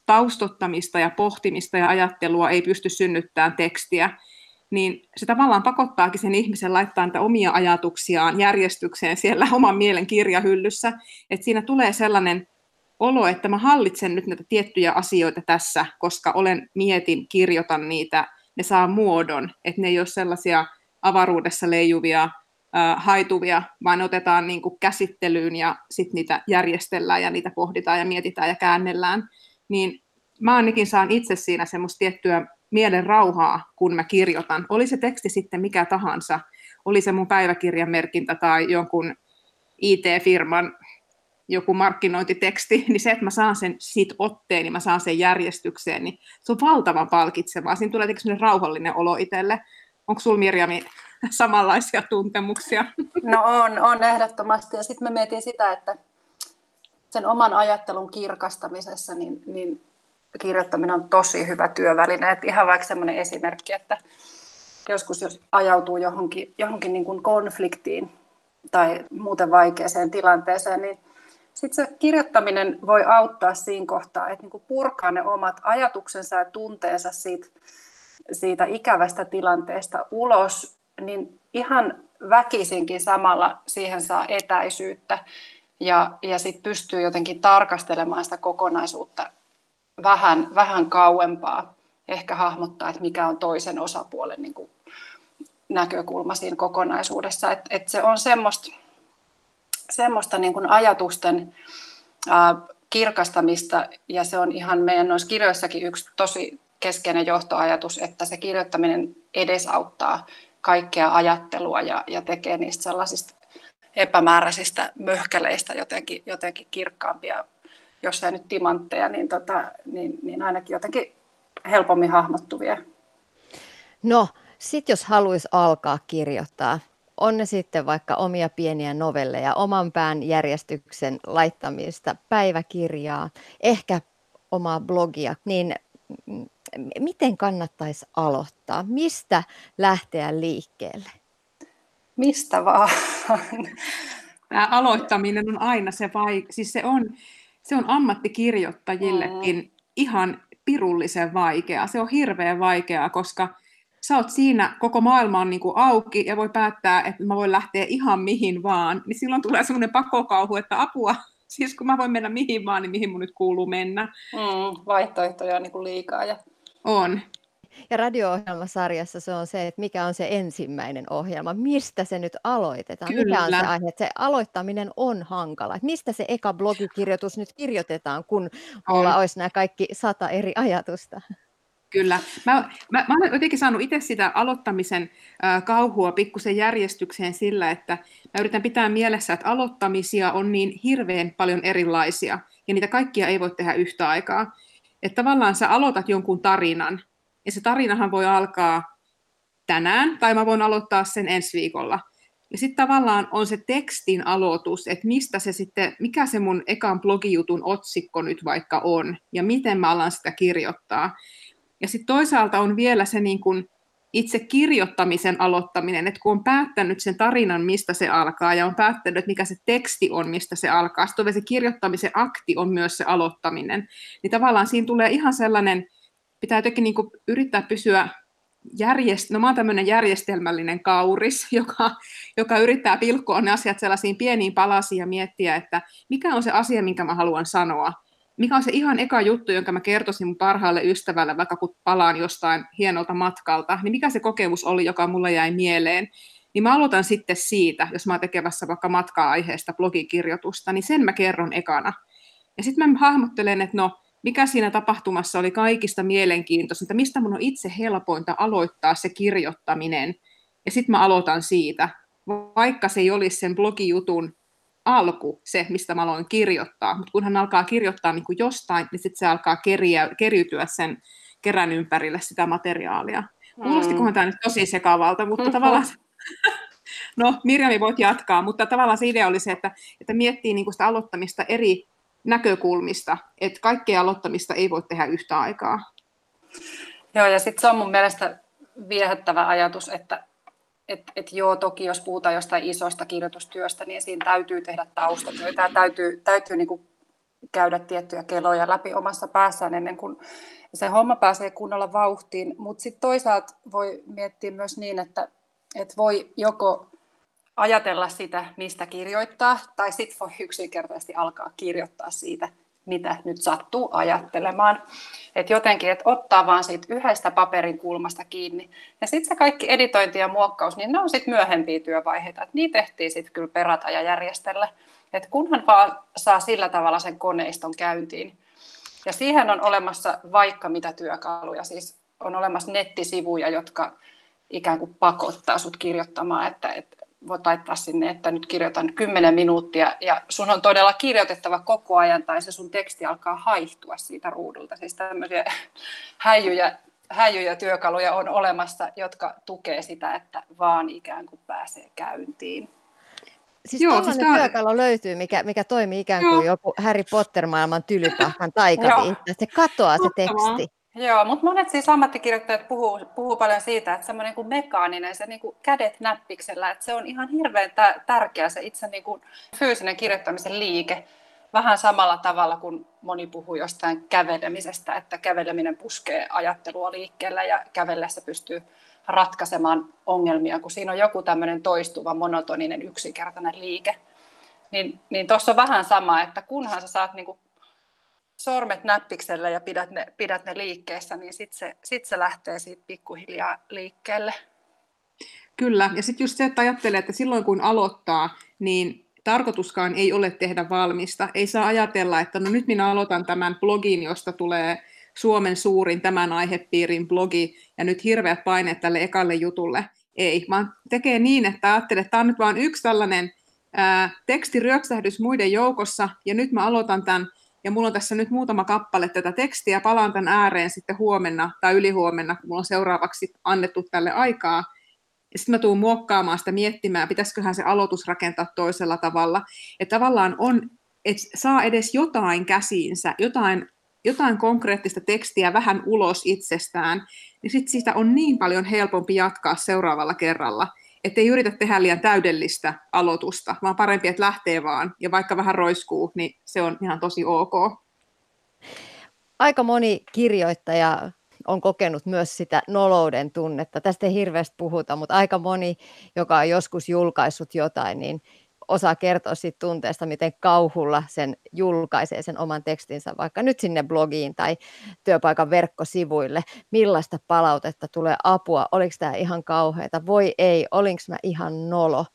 taustottamista ja pohtimista ja ajattelua ei pysty synnyttämään tekstiä, niin se tavallaan pakottaakin sen ihmisen laittaa niitä omia ajatuksiaan järjestykseen siellä oman mielen kirjahyllyssä, että siinä tulee sellainen olo, että mä hallitsen nyt näitä tiettyjä asioita tässä, koska olen mietin, kirjoitan niitä, ne saa muodon, että ne ei ole sellaisia avaruudessa leijuvia, haituvia, vaan otetaan niin kuin käsittelyyn ja sitten niitä järjestellään ja niitä pohditaan ja mietitään ja käännellään niin mä ainakin saan itse siinä semmoista tiettyä mielen rauhaa, kun mä kirjoitan. Oli se teksti sitten mikä tahansa, oli se mun päiväkirjan merkintä tai jonkun IT-firman joku markkinointiteksti, niin se, että mä saan sen siitä otteen, niin mä saan sen järjestykseen, niin se on valtavan palkitsevaa. Siinä tulee sellainen rauhallinen olo itselle. Onko sulla Mirjami samanlaisia tuntemuksia? No on, on ehdottomasti. Ja sitten me mietin sitä, että sen oman ajattelun kirkastamisessa, niin, niin kirjoittaminen on tosi hyvä työväline. Et ihan vaikka sellainen esimerkki, että joskus jos ajautuu johonkin, johonkin niin kuin konfliktiin tai muuten vaikeaseen tilanteeseen, niin sitten se kirjoittaminen voi auttaa siinä kohtaa, että niin purkaa ne omat ajatuksensa ja tunteensa siitä, siitä ikävästä tilanteesta ulos, niin ihan väkisinkin samalla siihen saa etäisyyttä ja, ja sitten pystyy jotenkin tarkastelemaan sitä kokonaisuutta vähän, vähän kauempaa, ehkä hahmottaa, että mikä on toisen osapuolen niin kuin näkökulma siinä kokonaisuudessa. Et, et se on semmoista, semmoista niin kuin ajatusten ää, kirkastamista, ja se on ihan meidän noissa kirjoissakin yksi tosi keskeinen johtoajatus, että se kirjoittaminen edesauttaa kaikkea ajattelua ja, ja tekee niistä sellaisista epämääräisistä möhkäleistä jotenkin, jotenkin kirkkaampia, jos ei nyt timantteja, niin, tota, niin, niin ainakin jotenkin helpommin hahmottuvia. No, sitten jos haluaisi alkaa kirjoittaa, on ne sitten vaikka omia pieniä novelleja, oman pään järjestyksen laittamista, päiväkirjaa, ehkä omaa blogia, niin miten kannattaisi aloittaa? Mistä lähteä liikkeelle? mistä vaan. Tämä aloittaminen on aina se vai, siis se on, se on ammattikirjoittajillekin mm. ihan pirullisen vaikeaa. Se on hirveän vaikeaa, koska sä oot siinä, koko maailma on niin kuin auki ja voi päättää, että mä voin lähteä ihan mihin vaan, niin silloin tulee semmoinen pakokauhu, että apua, siis kun mä voin mennä mihin vaan, niin mihin mun nyt kuuluu mennä. Mm, vaihtoehtoja on niin kuin liikaa. Ja... On. Ja radio-ohjelmasarjassa se on se, että mikä on se ensimmäinen ohjelma, mistä se nyt aloitetaan, Kyllä. mikä on se aihe. Että se aloittaminen on hankala. Että mistä se eka blogikirjoitus nyt kirjoitetaan, kun mulla olisi nämä kaikki sata eri ajatusta. Kyllä. Mä, mä, mä olen jotenkin saanut itse sitä aloittamisen äh, kauhua pikkusen järjestykseen sillä, että mä yritän pitää mielessä, että aloittamisia on niin hirveän paljon erilaisia, ja niitä kaikkia ei voi tehdä yhtä aikaa. Että tavallaan sä aloitat jonkun tarinan, ja se tarinahan voi alkaa tänään, tai mä voin aloittaa sen ensi viikolla. Ja sitten tavallaan on se tekstin aloitus, että mistä se sitten, mikä se mun ekan blogijutun otsikko nyt vaikka on, ja miten mä alan sitä kirjoittaa. Ja sitten toisaalta on vielä se niin kun itse kirjoittamisen aloittaminen, että kun on päättänyt sen tarinan, mistä se alkaa, ja on päättänyt, mikä se teksti on, mistä se alkaa, sitten se kirjoittamisen akti on myös se aloittaminen, niin tavallaan siinä tulee ihan sellainen, pitää jotenkin niin yrittää pysyä järjest... no mä oon tämmöinen järjestelmällinen kauris, joka, joka yrittää pilkkoa ne asiat sellaisiin pieniin palasiin ja miettiä, että mikä on se asia, minkä mä haluan sanoa. Mikä on se ihan eka juttu, jonka mä kertoisin mun parhaalle ystävälle, vaikka kun palaan jostain hienolta matkalta, niin mikä se kokemus oli, joka mulle jäi mieleen. Niin mä aloitan sitten siitä, jos mä oon tekevässä vaikka matkaa-aiheesta blogikirjoitusta, niin sen mä kerron ekana. Ja sitten mä hahmottelen, että no, mikä siinä tapahtumassa oli kaikista mielenkiintoisinta, mistä mun on itse helpointa aloittaa se kirjoittaminen. Ja sitten mä aloitan siitä, vaikka se ei olisi sen blogijutun alku, se, mistä mä aloin kirjoittaa. Mutta kun hän alkaa kirjoittaa niin kuin jostain, niin sitten se alkaa keriä, keriytyä sen kerän ympärille sitä materiaalia. Mm. Kuulostikohan tämä nyt tosi sekavalta, mutta mm-hmm. tavallaan... No, Mirjami voit jatkaa, mutta tavallaan se idea oli se, että, että miettii niin kuin sitä aloittamista eri näkökulmista, että kaikkea aloittamista ei voi tehdä yhtä aikaa. Joo, ja sitten se on mun mielestä viehättävä ajatus, että et, et joo, toki jos puhutaan jostain isosta kirjoitustyöstä, niin siinä täytyy tehdä taustatyötä ja täytyy, täytyy niinku käydä tiettyjä keloja läpi omassa päässään ennen kuin se homma pääsee kunnolla vauhtiin. Mutta sitten toisaalta voi miettiä myös niin, että et voi joko ajatella sitä, mistä kirjoittaa, tai sitten voi yksinkertaisesti alkaa kirjoittaa siitä, mitä nyt sattuu ajattelemaan. Et jotenkin, että ottaa vaan siitä yhdestä paperin kulmasta kiinni. Ja sitten se kaikki editointi ja muokkaus, niin ne on sitten myöhempiä työvaiheita. Et niitä tehtiin sitten kyllä perata ja järjestellä. Et kunhan vaan saa sillä tavalla sen koneiston käyntiin. Ja siihen on olemassa vaikka mitä työkaluja. Siis on olemassa nettisivuja, jotka ikään kuin pakottaa sut kirjoittamaan, että, että voit laittaa sinne, että nyt kirjoitan 10 minuuttia ja sun on todella kirjoitettava koko ajan tai se sun teksti alkaa haihtua siitä ruudulta. Siis tämmöisiä häijyjä, häijyjä työkaluja on olemassa, jotka tukee sitä, että vaan ikään kuin pääsee käyntiin. Siis Joo, siis tämä... työkalu löytyy, mikä, mikä toimii ikään kuin Joo. joku Harry Potter-maailman tylypahkan taikaviitta. Se katoaa se teksti. Joo, mutta monet siis ammattikirjoittajat puhuu, puhuu paljon siitä, että semmoinen kuin mekaaninen, se niin kuin kädet näppiksellä, että se on ihan hirveän tärkeä se itse niin kuin fyysinen kirjoittamisen liike. Vähän samalla tavalla kuin moni puhuu jostain kävelemisestä, että käveleminen puskee ajattelua liikkeellä ja kävellessä pystyy ratkaisemaan ongelmia, kun siinä on joku tämmöinen toistuva, monotoninen, yksinkertainen liike. Niin, niin tuossa on vähän sama, että kunhan sä saat niin kuin sormet näppiksellä ja pidät ne, pidät ne liikkeessä, niin sitten se, sit se lähtee siitä pikkuhiljaa liikkeelle. Kyllä, ja sitten just se, että ajattelee, että silloin kun aloittaa, niin tarkoituskaan ei ole tehdä valmista. Ei saa ajatella, että no nyt minä aloitan tämän blogin, josta tulee Suomen suurin tämän aihepiirin blogi, ja nyt hirveät paineet tälle ekalle jutulle. Ei, vaan tekee niin, että ajattelee, että tämä on nyt vain yksi tällainen ää, tekstiryöksähdys muiden joukossa, ja nyt mä aloitan tämän ja mulla on tässä nyt muutama kappale tätä tekstiä, palaan tämän ääreen sitten huomenna tai ylihuomenna, kun mulla on seuraavaksi annettu tälle aikaa. Ja sitten mä tuun muokkaamaan sitä miettimään, pitäisiköhän se aloitus rakentaa toisella tavalla. Että tavallaan on, että saa edes jotain käsiinsä, jotain, jotain konkreettista tekstiä vähän ulos itsestään, niin sitten siitä on niin paljon helpompi jatkaa seuraavalla kerralla että ei yritä tehdä liian täydellistä aloitusta, vaan parempi, että lähtee vaan. Ja vaikka vähän roiskuu, niin se on ihan tosi ok. Aika moni kirjoittaja on kokenut myös sitä nolouden tunnetta. Tästä ei hirveästi puhuta, mutta aika moni, joka on joskus julkaissut jotain, niin osaa kertoa siitä tunteesta, miten kauhulla sen julkaisee sen oman tekstinsä vaikka nyt sinne blogiin tai työpaikan verkkosivuille. Millaista palautetta tulee apua? Oliko tämä ihan kauheata? Voi ei, olinko mä ihan nolo?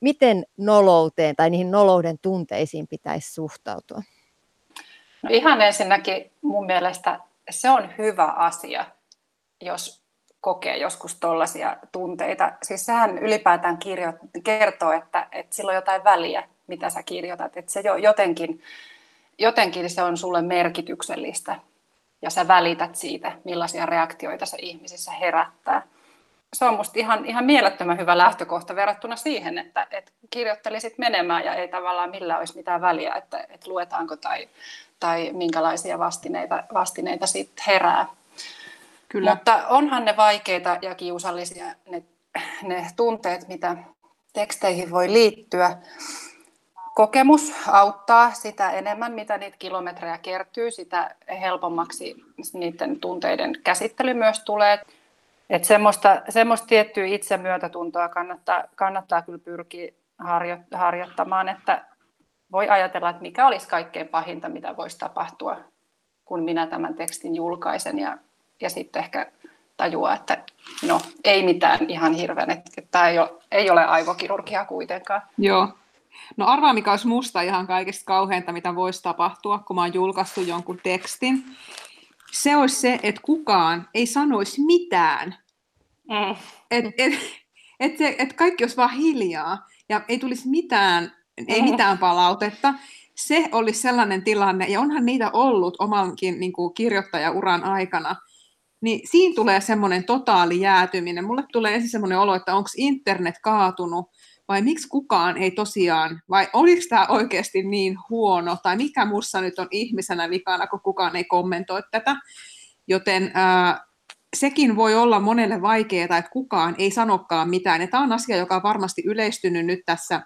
Miten nolouteen tai niihin nolouden tunteisiin pitäisi suhtautua? No ihan ensinnäkin mun mielestä se on hyvä asia, jos kokee joskus tuollaisia tunteita. Siis sehän ylipäätään kirjo, kertoo, että, että sillä on jotain väliä, mitä sä kirjoitat. Että se jo, jotenkin, jotenkin se on sulle merkityksellistä ja sä välität siitä, millaisia reaktioita se ihmisissä herättää. se on musta ihan, ihan mielettömän hyvä lähtökohta verrattuna siihen, että, että kirjoittelisit menemään ja ei tavallaan millään olisi mitään väliä, että, että luetaanko tai, tai minkälaisia vastineita, vastineita sitten herää. Kyllä. Mutta onhan ne vaikeita ja kiusallisia ne, ne tunteet, mitä teksteihin voi liittyä. Kokemus auttaa sitä enemmän, mitä niitä kilometrejä kertyy, sitä helpommaksi niiden tunteiden käsittely myös tulee. Että semmoista, semmoista tiettyä itsemyötätuntoa kannattaa, kannattaa kyllä pyrkiä harjo, harjoittamaan, että voi ajatella, että mikä olisi kaikkein pahinta, mitä voisi tapahtua, kun minä tämän tekstin julkaisen ja, ja sitten ehkä tajua, että no ei mitään ihan hirveän, että tämä ei ole, ei ole aivokirurgia kuitenkaan. Joo. No arvaa, mikä olisi musta ihan kaikista kauheinta, mitä voisi tapahtua, kun mä oon julkaissut jonkun tekstin se olisi se, että kukaan ei sanoisi mitään. Mm. Että et, et se, et kaikki olisi vaan hiljaa ja ei tulisi mitään, ei mm. mitään palautetta. Se olisi sellainen tilanne, ja onhan niitä ollut omankin niin kuin kirjoittajauran aikana, niin siinä tulee semmoinen totaali jäätyminen. Mulle tulee ensin semmoinen olo, että onko internet kaatunut, vai miksi kukaan ei tosiaan, vai oliko tämä oikeasti niin huono, tai mikä mussa nyt on ihmisenä vikana, kun kukaan ei kommentoi tätä. Joten ää, sekin voi olla monelle vaikeaa, että kukaan ei sanokaan mitään. Ja tämä on asia, joka on varmasti yleistynyt nyt tässä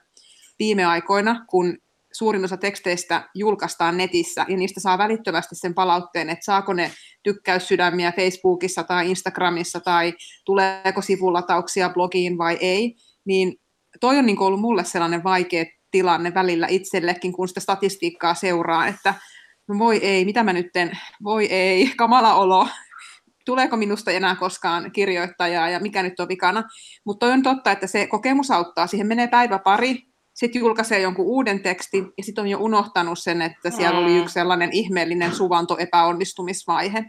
viime aikoina, kun suurin osa teksteistä julkaistaan netissä, ja niistä saa välittömästi sen palautteen, että saako ne tykkäyssydämiä Facebookissa tai Instagramissa, tai tuleeko sivulatauksia blogiin vai ei, niin toi on niin ollut mulle sellainen vaikea tilanne välillä itsellekin, kun sitä statistiikkaa seuraa, että no voi ei, mitä mä nytten, voi ei, kamala olo, tuleeko minusta enää koskaan kirjoittajaa ja mikä nyt on vikana. Mutta on totta, että se kokemus auttaa. Siihen menee päivä pari, sitten julkaisee jonkun uuden tekstin ja sitten on jo unohtanut sen, että siellä oli mm. yksi sellainen ihmeellinen suvanto epäonnistumisvaihe.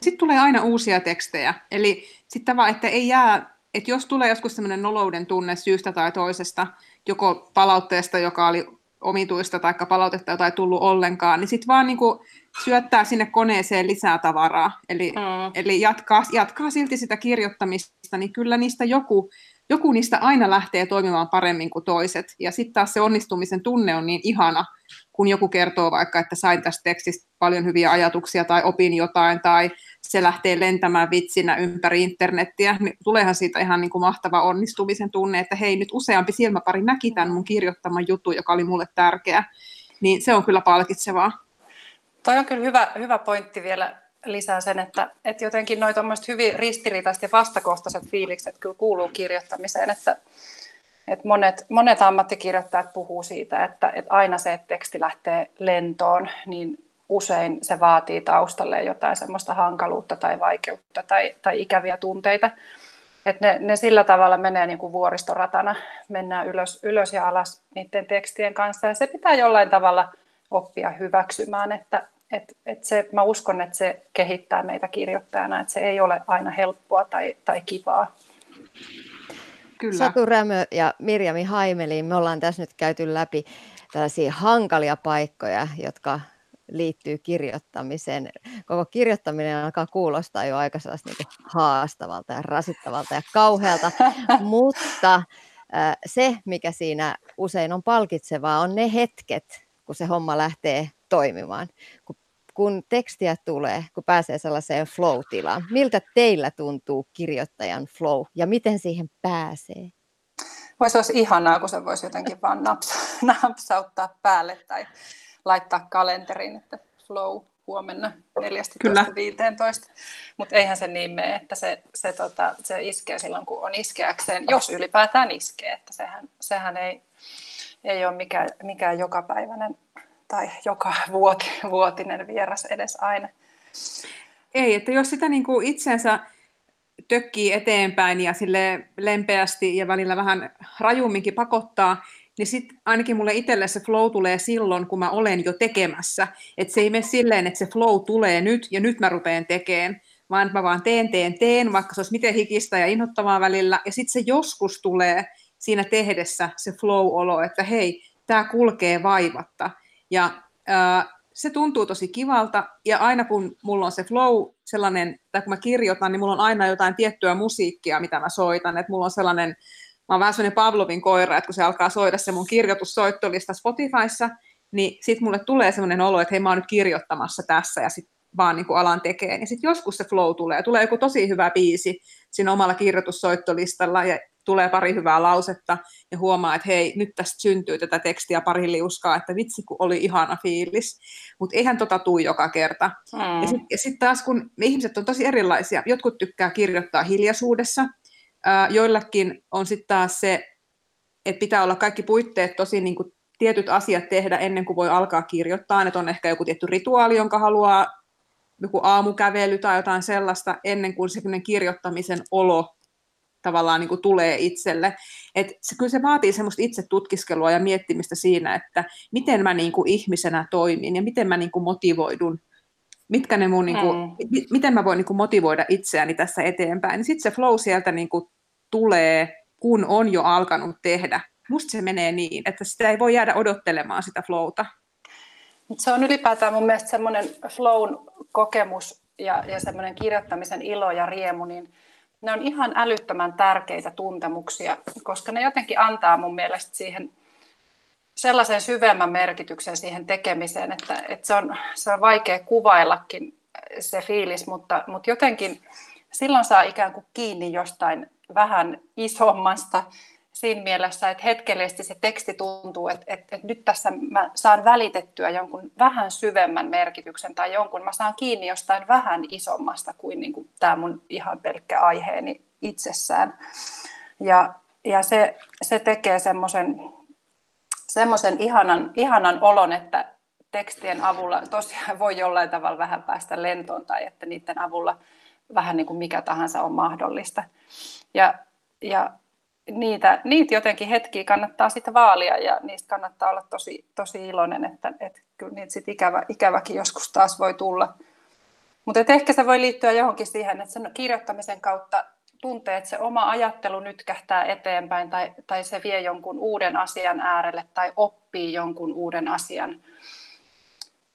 Sitten tulee aina uusia tekstejä, eli sitten vaan, että ei jää että jos tulee joskus sellainen nolouden tunne syystä tai toisesta, joko palautteesta, joka oli omituista, tai palautetta, jota ei tullut ollenkaan, niin sitten vaan niin kuin syöttää sinne koneeseen lisää tavaraa. Eli, mm. eli jatkaa, jatkaa silti sitä kirjoittamista, niin kyllä niistä joku, joku niistä aina lähtee toimimaan paremmin kuin toiset. Ja sitten taas se onnistumisen tunne on niin ihana, kun joku kertoo vaikka, että sain tästä tekstistä paljon hyviä ajatuksia tai opin jotain, tai se lähtee lentämään vitsinä ympäri internettiä, niin tuleehan siitä ihan niin kuin mahtava onnistumisen tunne, että hei, nyt useampi silmäpari näki tämän mun kirjoittaman jutun, joka oli mulle tärkeä. Niin se on kyllä palkitsevaa. Toi on kyllä hyvä, hyvä pointti vielä lisää sen, että, että jotenkin noin hyvin ristiriitaiset ja vastakohtaiset fiilikset kyllä kuuluu kirjoittamiseen, että, että monet, monet ammattikirjoittajat puhuu siitä, että, että aina se, että teksti lähtee lentoon, niin usein se vaatii taustalle jotain semmoista hankaluutta tai vaikeutta tai, tai ikäviä tunteita. Et ne, ne sillä tavalla menee niin kuin vuoristoratana, mennään ylös, ylös ja alas niiden tekstien kanssa ja se pitää jollain tavalla oppia hyväksymään, että et, et se, mä uskon, että se kehittää meitä kirjoittajana, että se ei ole aina helppoa tai, tai kivaa. Kyllä. Satu Rämö ja Mirjami Haimeli, me ollaan tässä nyt käyty läpi tällaisia hankalia paikkoja, jotka liittyy kirjoittamiseen. Koko kirjoittaminen alkaa kuulostaa jo aika niin haastavalta ja rasittavalta ja kauhealta, mutta se, mikä siinä usein on palkitsevaa, on ne hetket, kun se homma lähtee toimimaan. Kun, kun tekstiä tulee, kun pääsee sellaiseen flow-tilaan. Miltä teillä tuntuu kirjoittajan flow ja miten siihen pääsee? Voisi olisi ihanaa, kun se voisi jotenkin vaan napsa, napsauttaa päälle tai laittaa kalenteriin, että flow huomenna 14.15. Mutta eihän se niin mene, että se, se, tota, se iskee silloin, kun on iskeäkseen, jos ylipäätään iskee. Että sehän, sehän ei, ei ole mikään, mikään jokapäiväinen tai joka vuoti, vuotinen vieras edes aina. Ei, että jos sitä niin kuin itsensä tökkii eteenpäin ja sille lempeästi ja välillä vähän rajumminkin pakottaa, niin sitten ainakin mulle itselle se flow tulee silloin, kun mä olen jo tekemässä. Että se ei mene silleen, että se flow tulee nyt ja nyt mä rupean tekemään, vaan mä vaan teen, teen, teen, vaikka se olisi miten hikistä ja inhottavaa välillä. Ja sitten se joskus tulee siinä tehdessä se flow-olo, että hei, tämä kulkee vaivatta. Ja äh, se tuntuu tosi kivalta, ja aina kun mulla on se flow sellainen, tai kun mä kirjoitan, niin mulla on aina jotain tiettyä musiikkia, mitä mä soitan, että mulla on sellainen, mä oon vähän sellainen Pavlovin koira, että kun se alkaa soida se mun kirjoitussoittolista Spotifyssa, niin sitten mulle tulee sellainen olo, että hei mä oon nyt kirjoittamassa tässä, ja sitten vaan niin kuin alan tekee. Ja sitten joskus se flow tulee, tulee joku tosi hyvä biisi siinä omalla kirjoitussoittolistalla, ja tulee pari hyvää lausetta ja huomaa, että hei, nyt tästä syntyy tätä tekstiä pari liuskaa, että vitsi kun oli ihana fiilis. Mutta eihän tota tuu joka kerta. Mm. Ja sitten sit taas kun ihmiset on tosi erilaisia, jotkut tykkää kirjoittaa hiljaisuudessa, ää, joillakin on sitten taas se, että pitää olla kaikki puitteet tosi niin kuin tietyt asiat tehdä ennen kuin voi alkaa kirjoittaa, että on ehkä joku tietty rituaali, jonka haluaa joku aamukävely tai jotain sellaista ennen kuin se kirjoittamisen olo tavallaan niin kuin tulee itselle. Et se, kyllä se vaatii semmoista itse tutkiskelua ja miettimistä siinä, että miten mä niin kuin ihmisenä toimin ja miten mä niin kuin motivoidun, mitkä ne mun, niin kuin, m- miten mä voin niin kuin motivoida itseäni tässä eteenpäin. Niin sitten se flow sieltä niin kuin tulee, kun on jo alkanut tehdä. Musta se menee niin, että sitä ei voi jäädä odottelemaan sitä flowta. Se on ylipäätään mun mielestä semmoinen flown kokemus ja, ja semmoinen kirjoittamisen ilo ja riemu, niin ne on ihan älyttömän tärkeitä tuntemuksia, koska ne jotenkin antaa mun mielestä siihen sellaisen syvemmän merkityksen siihen tekemiseen, että, että se, on, se on vaikea kuvaillakin se fiilis, mutta, mutta jotenkin silloin saa ikään kuin kiinni jostain vähän isommasta siinä mielessä, että hetkellisesti se teksti tuntuu, että, että, että nyt tässä mä saan välitettyä jonkun vähän syvemmän merkityksen tai jonkun, mä saan kiinni jostain vähän isommasta kuin, niin kuin tämä mun ihan pelkkä aiheeni itsessään. Ja, ja se, se tekee semmoisen semmoisen ihanan, ihanan olon, että tekstien avulla tosiaan voi jollain tavalla vähän päästä lentoon tai että niiden avulla vähän niin kuin mikä tahansa on mahdollista. Ja, ja niitä, niitä jotenkin hetkiä kannattaa sitten vaalia ja niistä kannattaa olla tosi, tosi iloinen, että, että kyllä niitä sitten ikävä, ikäväkin joskus taas voi tulla. Mutta ehkä se voi liittyä johonkin siihen, että sen kirjoittamisen kautta tuntee, että se oma ajattelu nyt kähtää eteenpäin tai, tai se vie jonkun uuden asian äärelle tai oppii jonkun uuden asian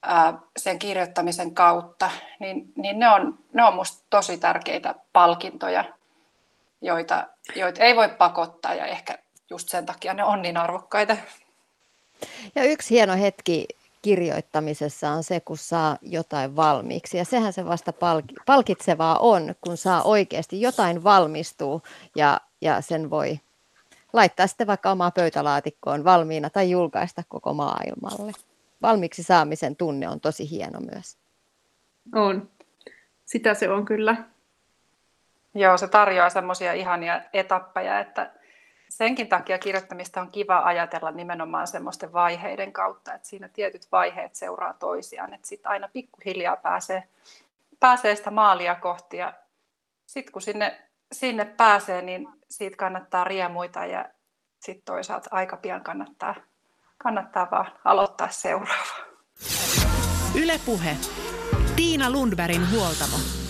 ää, sen kirjoittamisen kautta, niin, niin ne on, ne on musta tosi tärkeitä palkintoja joita, joita ei voi pakottaa ja ehkä just sen takia ne on niin arvokkaita. Ja yksi hieno hetki kirjoittamisessa on se, kun saa jotain valmiiksi. Ja sehän se vasta palkitsevaa on, kun saa oikeasti jotain valmistuu ja, ja sen voi laittaa sitten vaikka omaa pöytälaatikkoon valmiina tai julkaista koko maailmalle. Valmiiksi saamisen tunne on tosi hieno myös. On. Sitä se on kyllä. Joo, se tarjoaa semmoisia ihania etappeja, että senkin takia kirjoittamista on kiva ajatella nimenomaan semmoisten vaiheiden kautta, että siinä tietyt vaiheet seuraa toisiaan, että sitten aina pikkuhiljaa pääsee, pääsee sitä maalia kohti ja sitten kun sinne, sinne pääsee, niin siitä kannattaa riemuita ja sitten toisaalta aika pian kannattaa, kannattaa vaan aloittaa seuraava. Ylepuhe. Tiina Lundbergin huoltamo.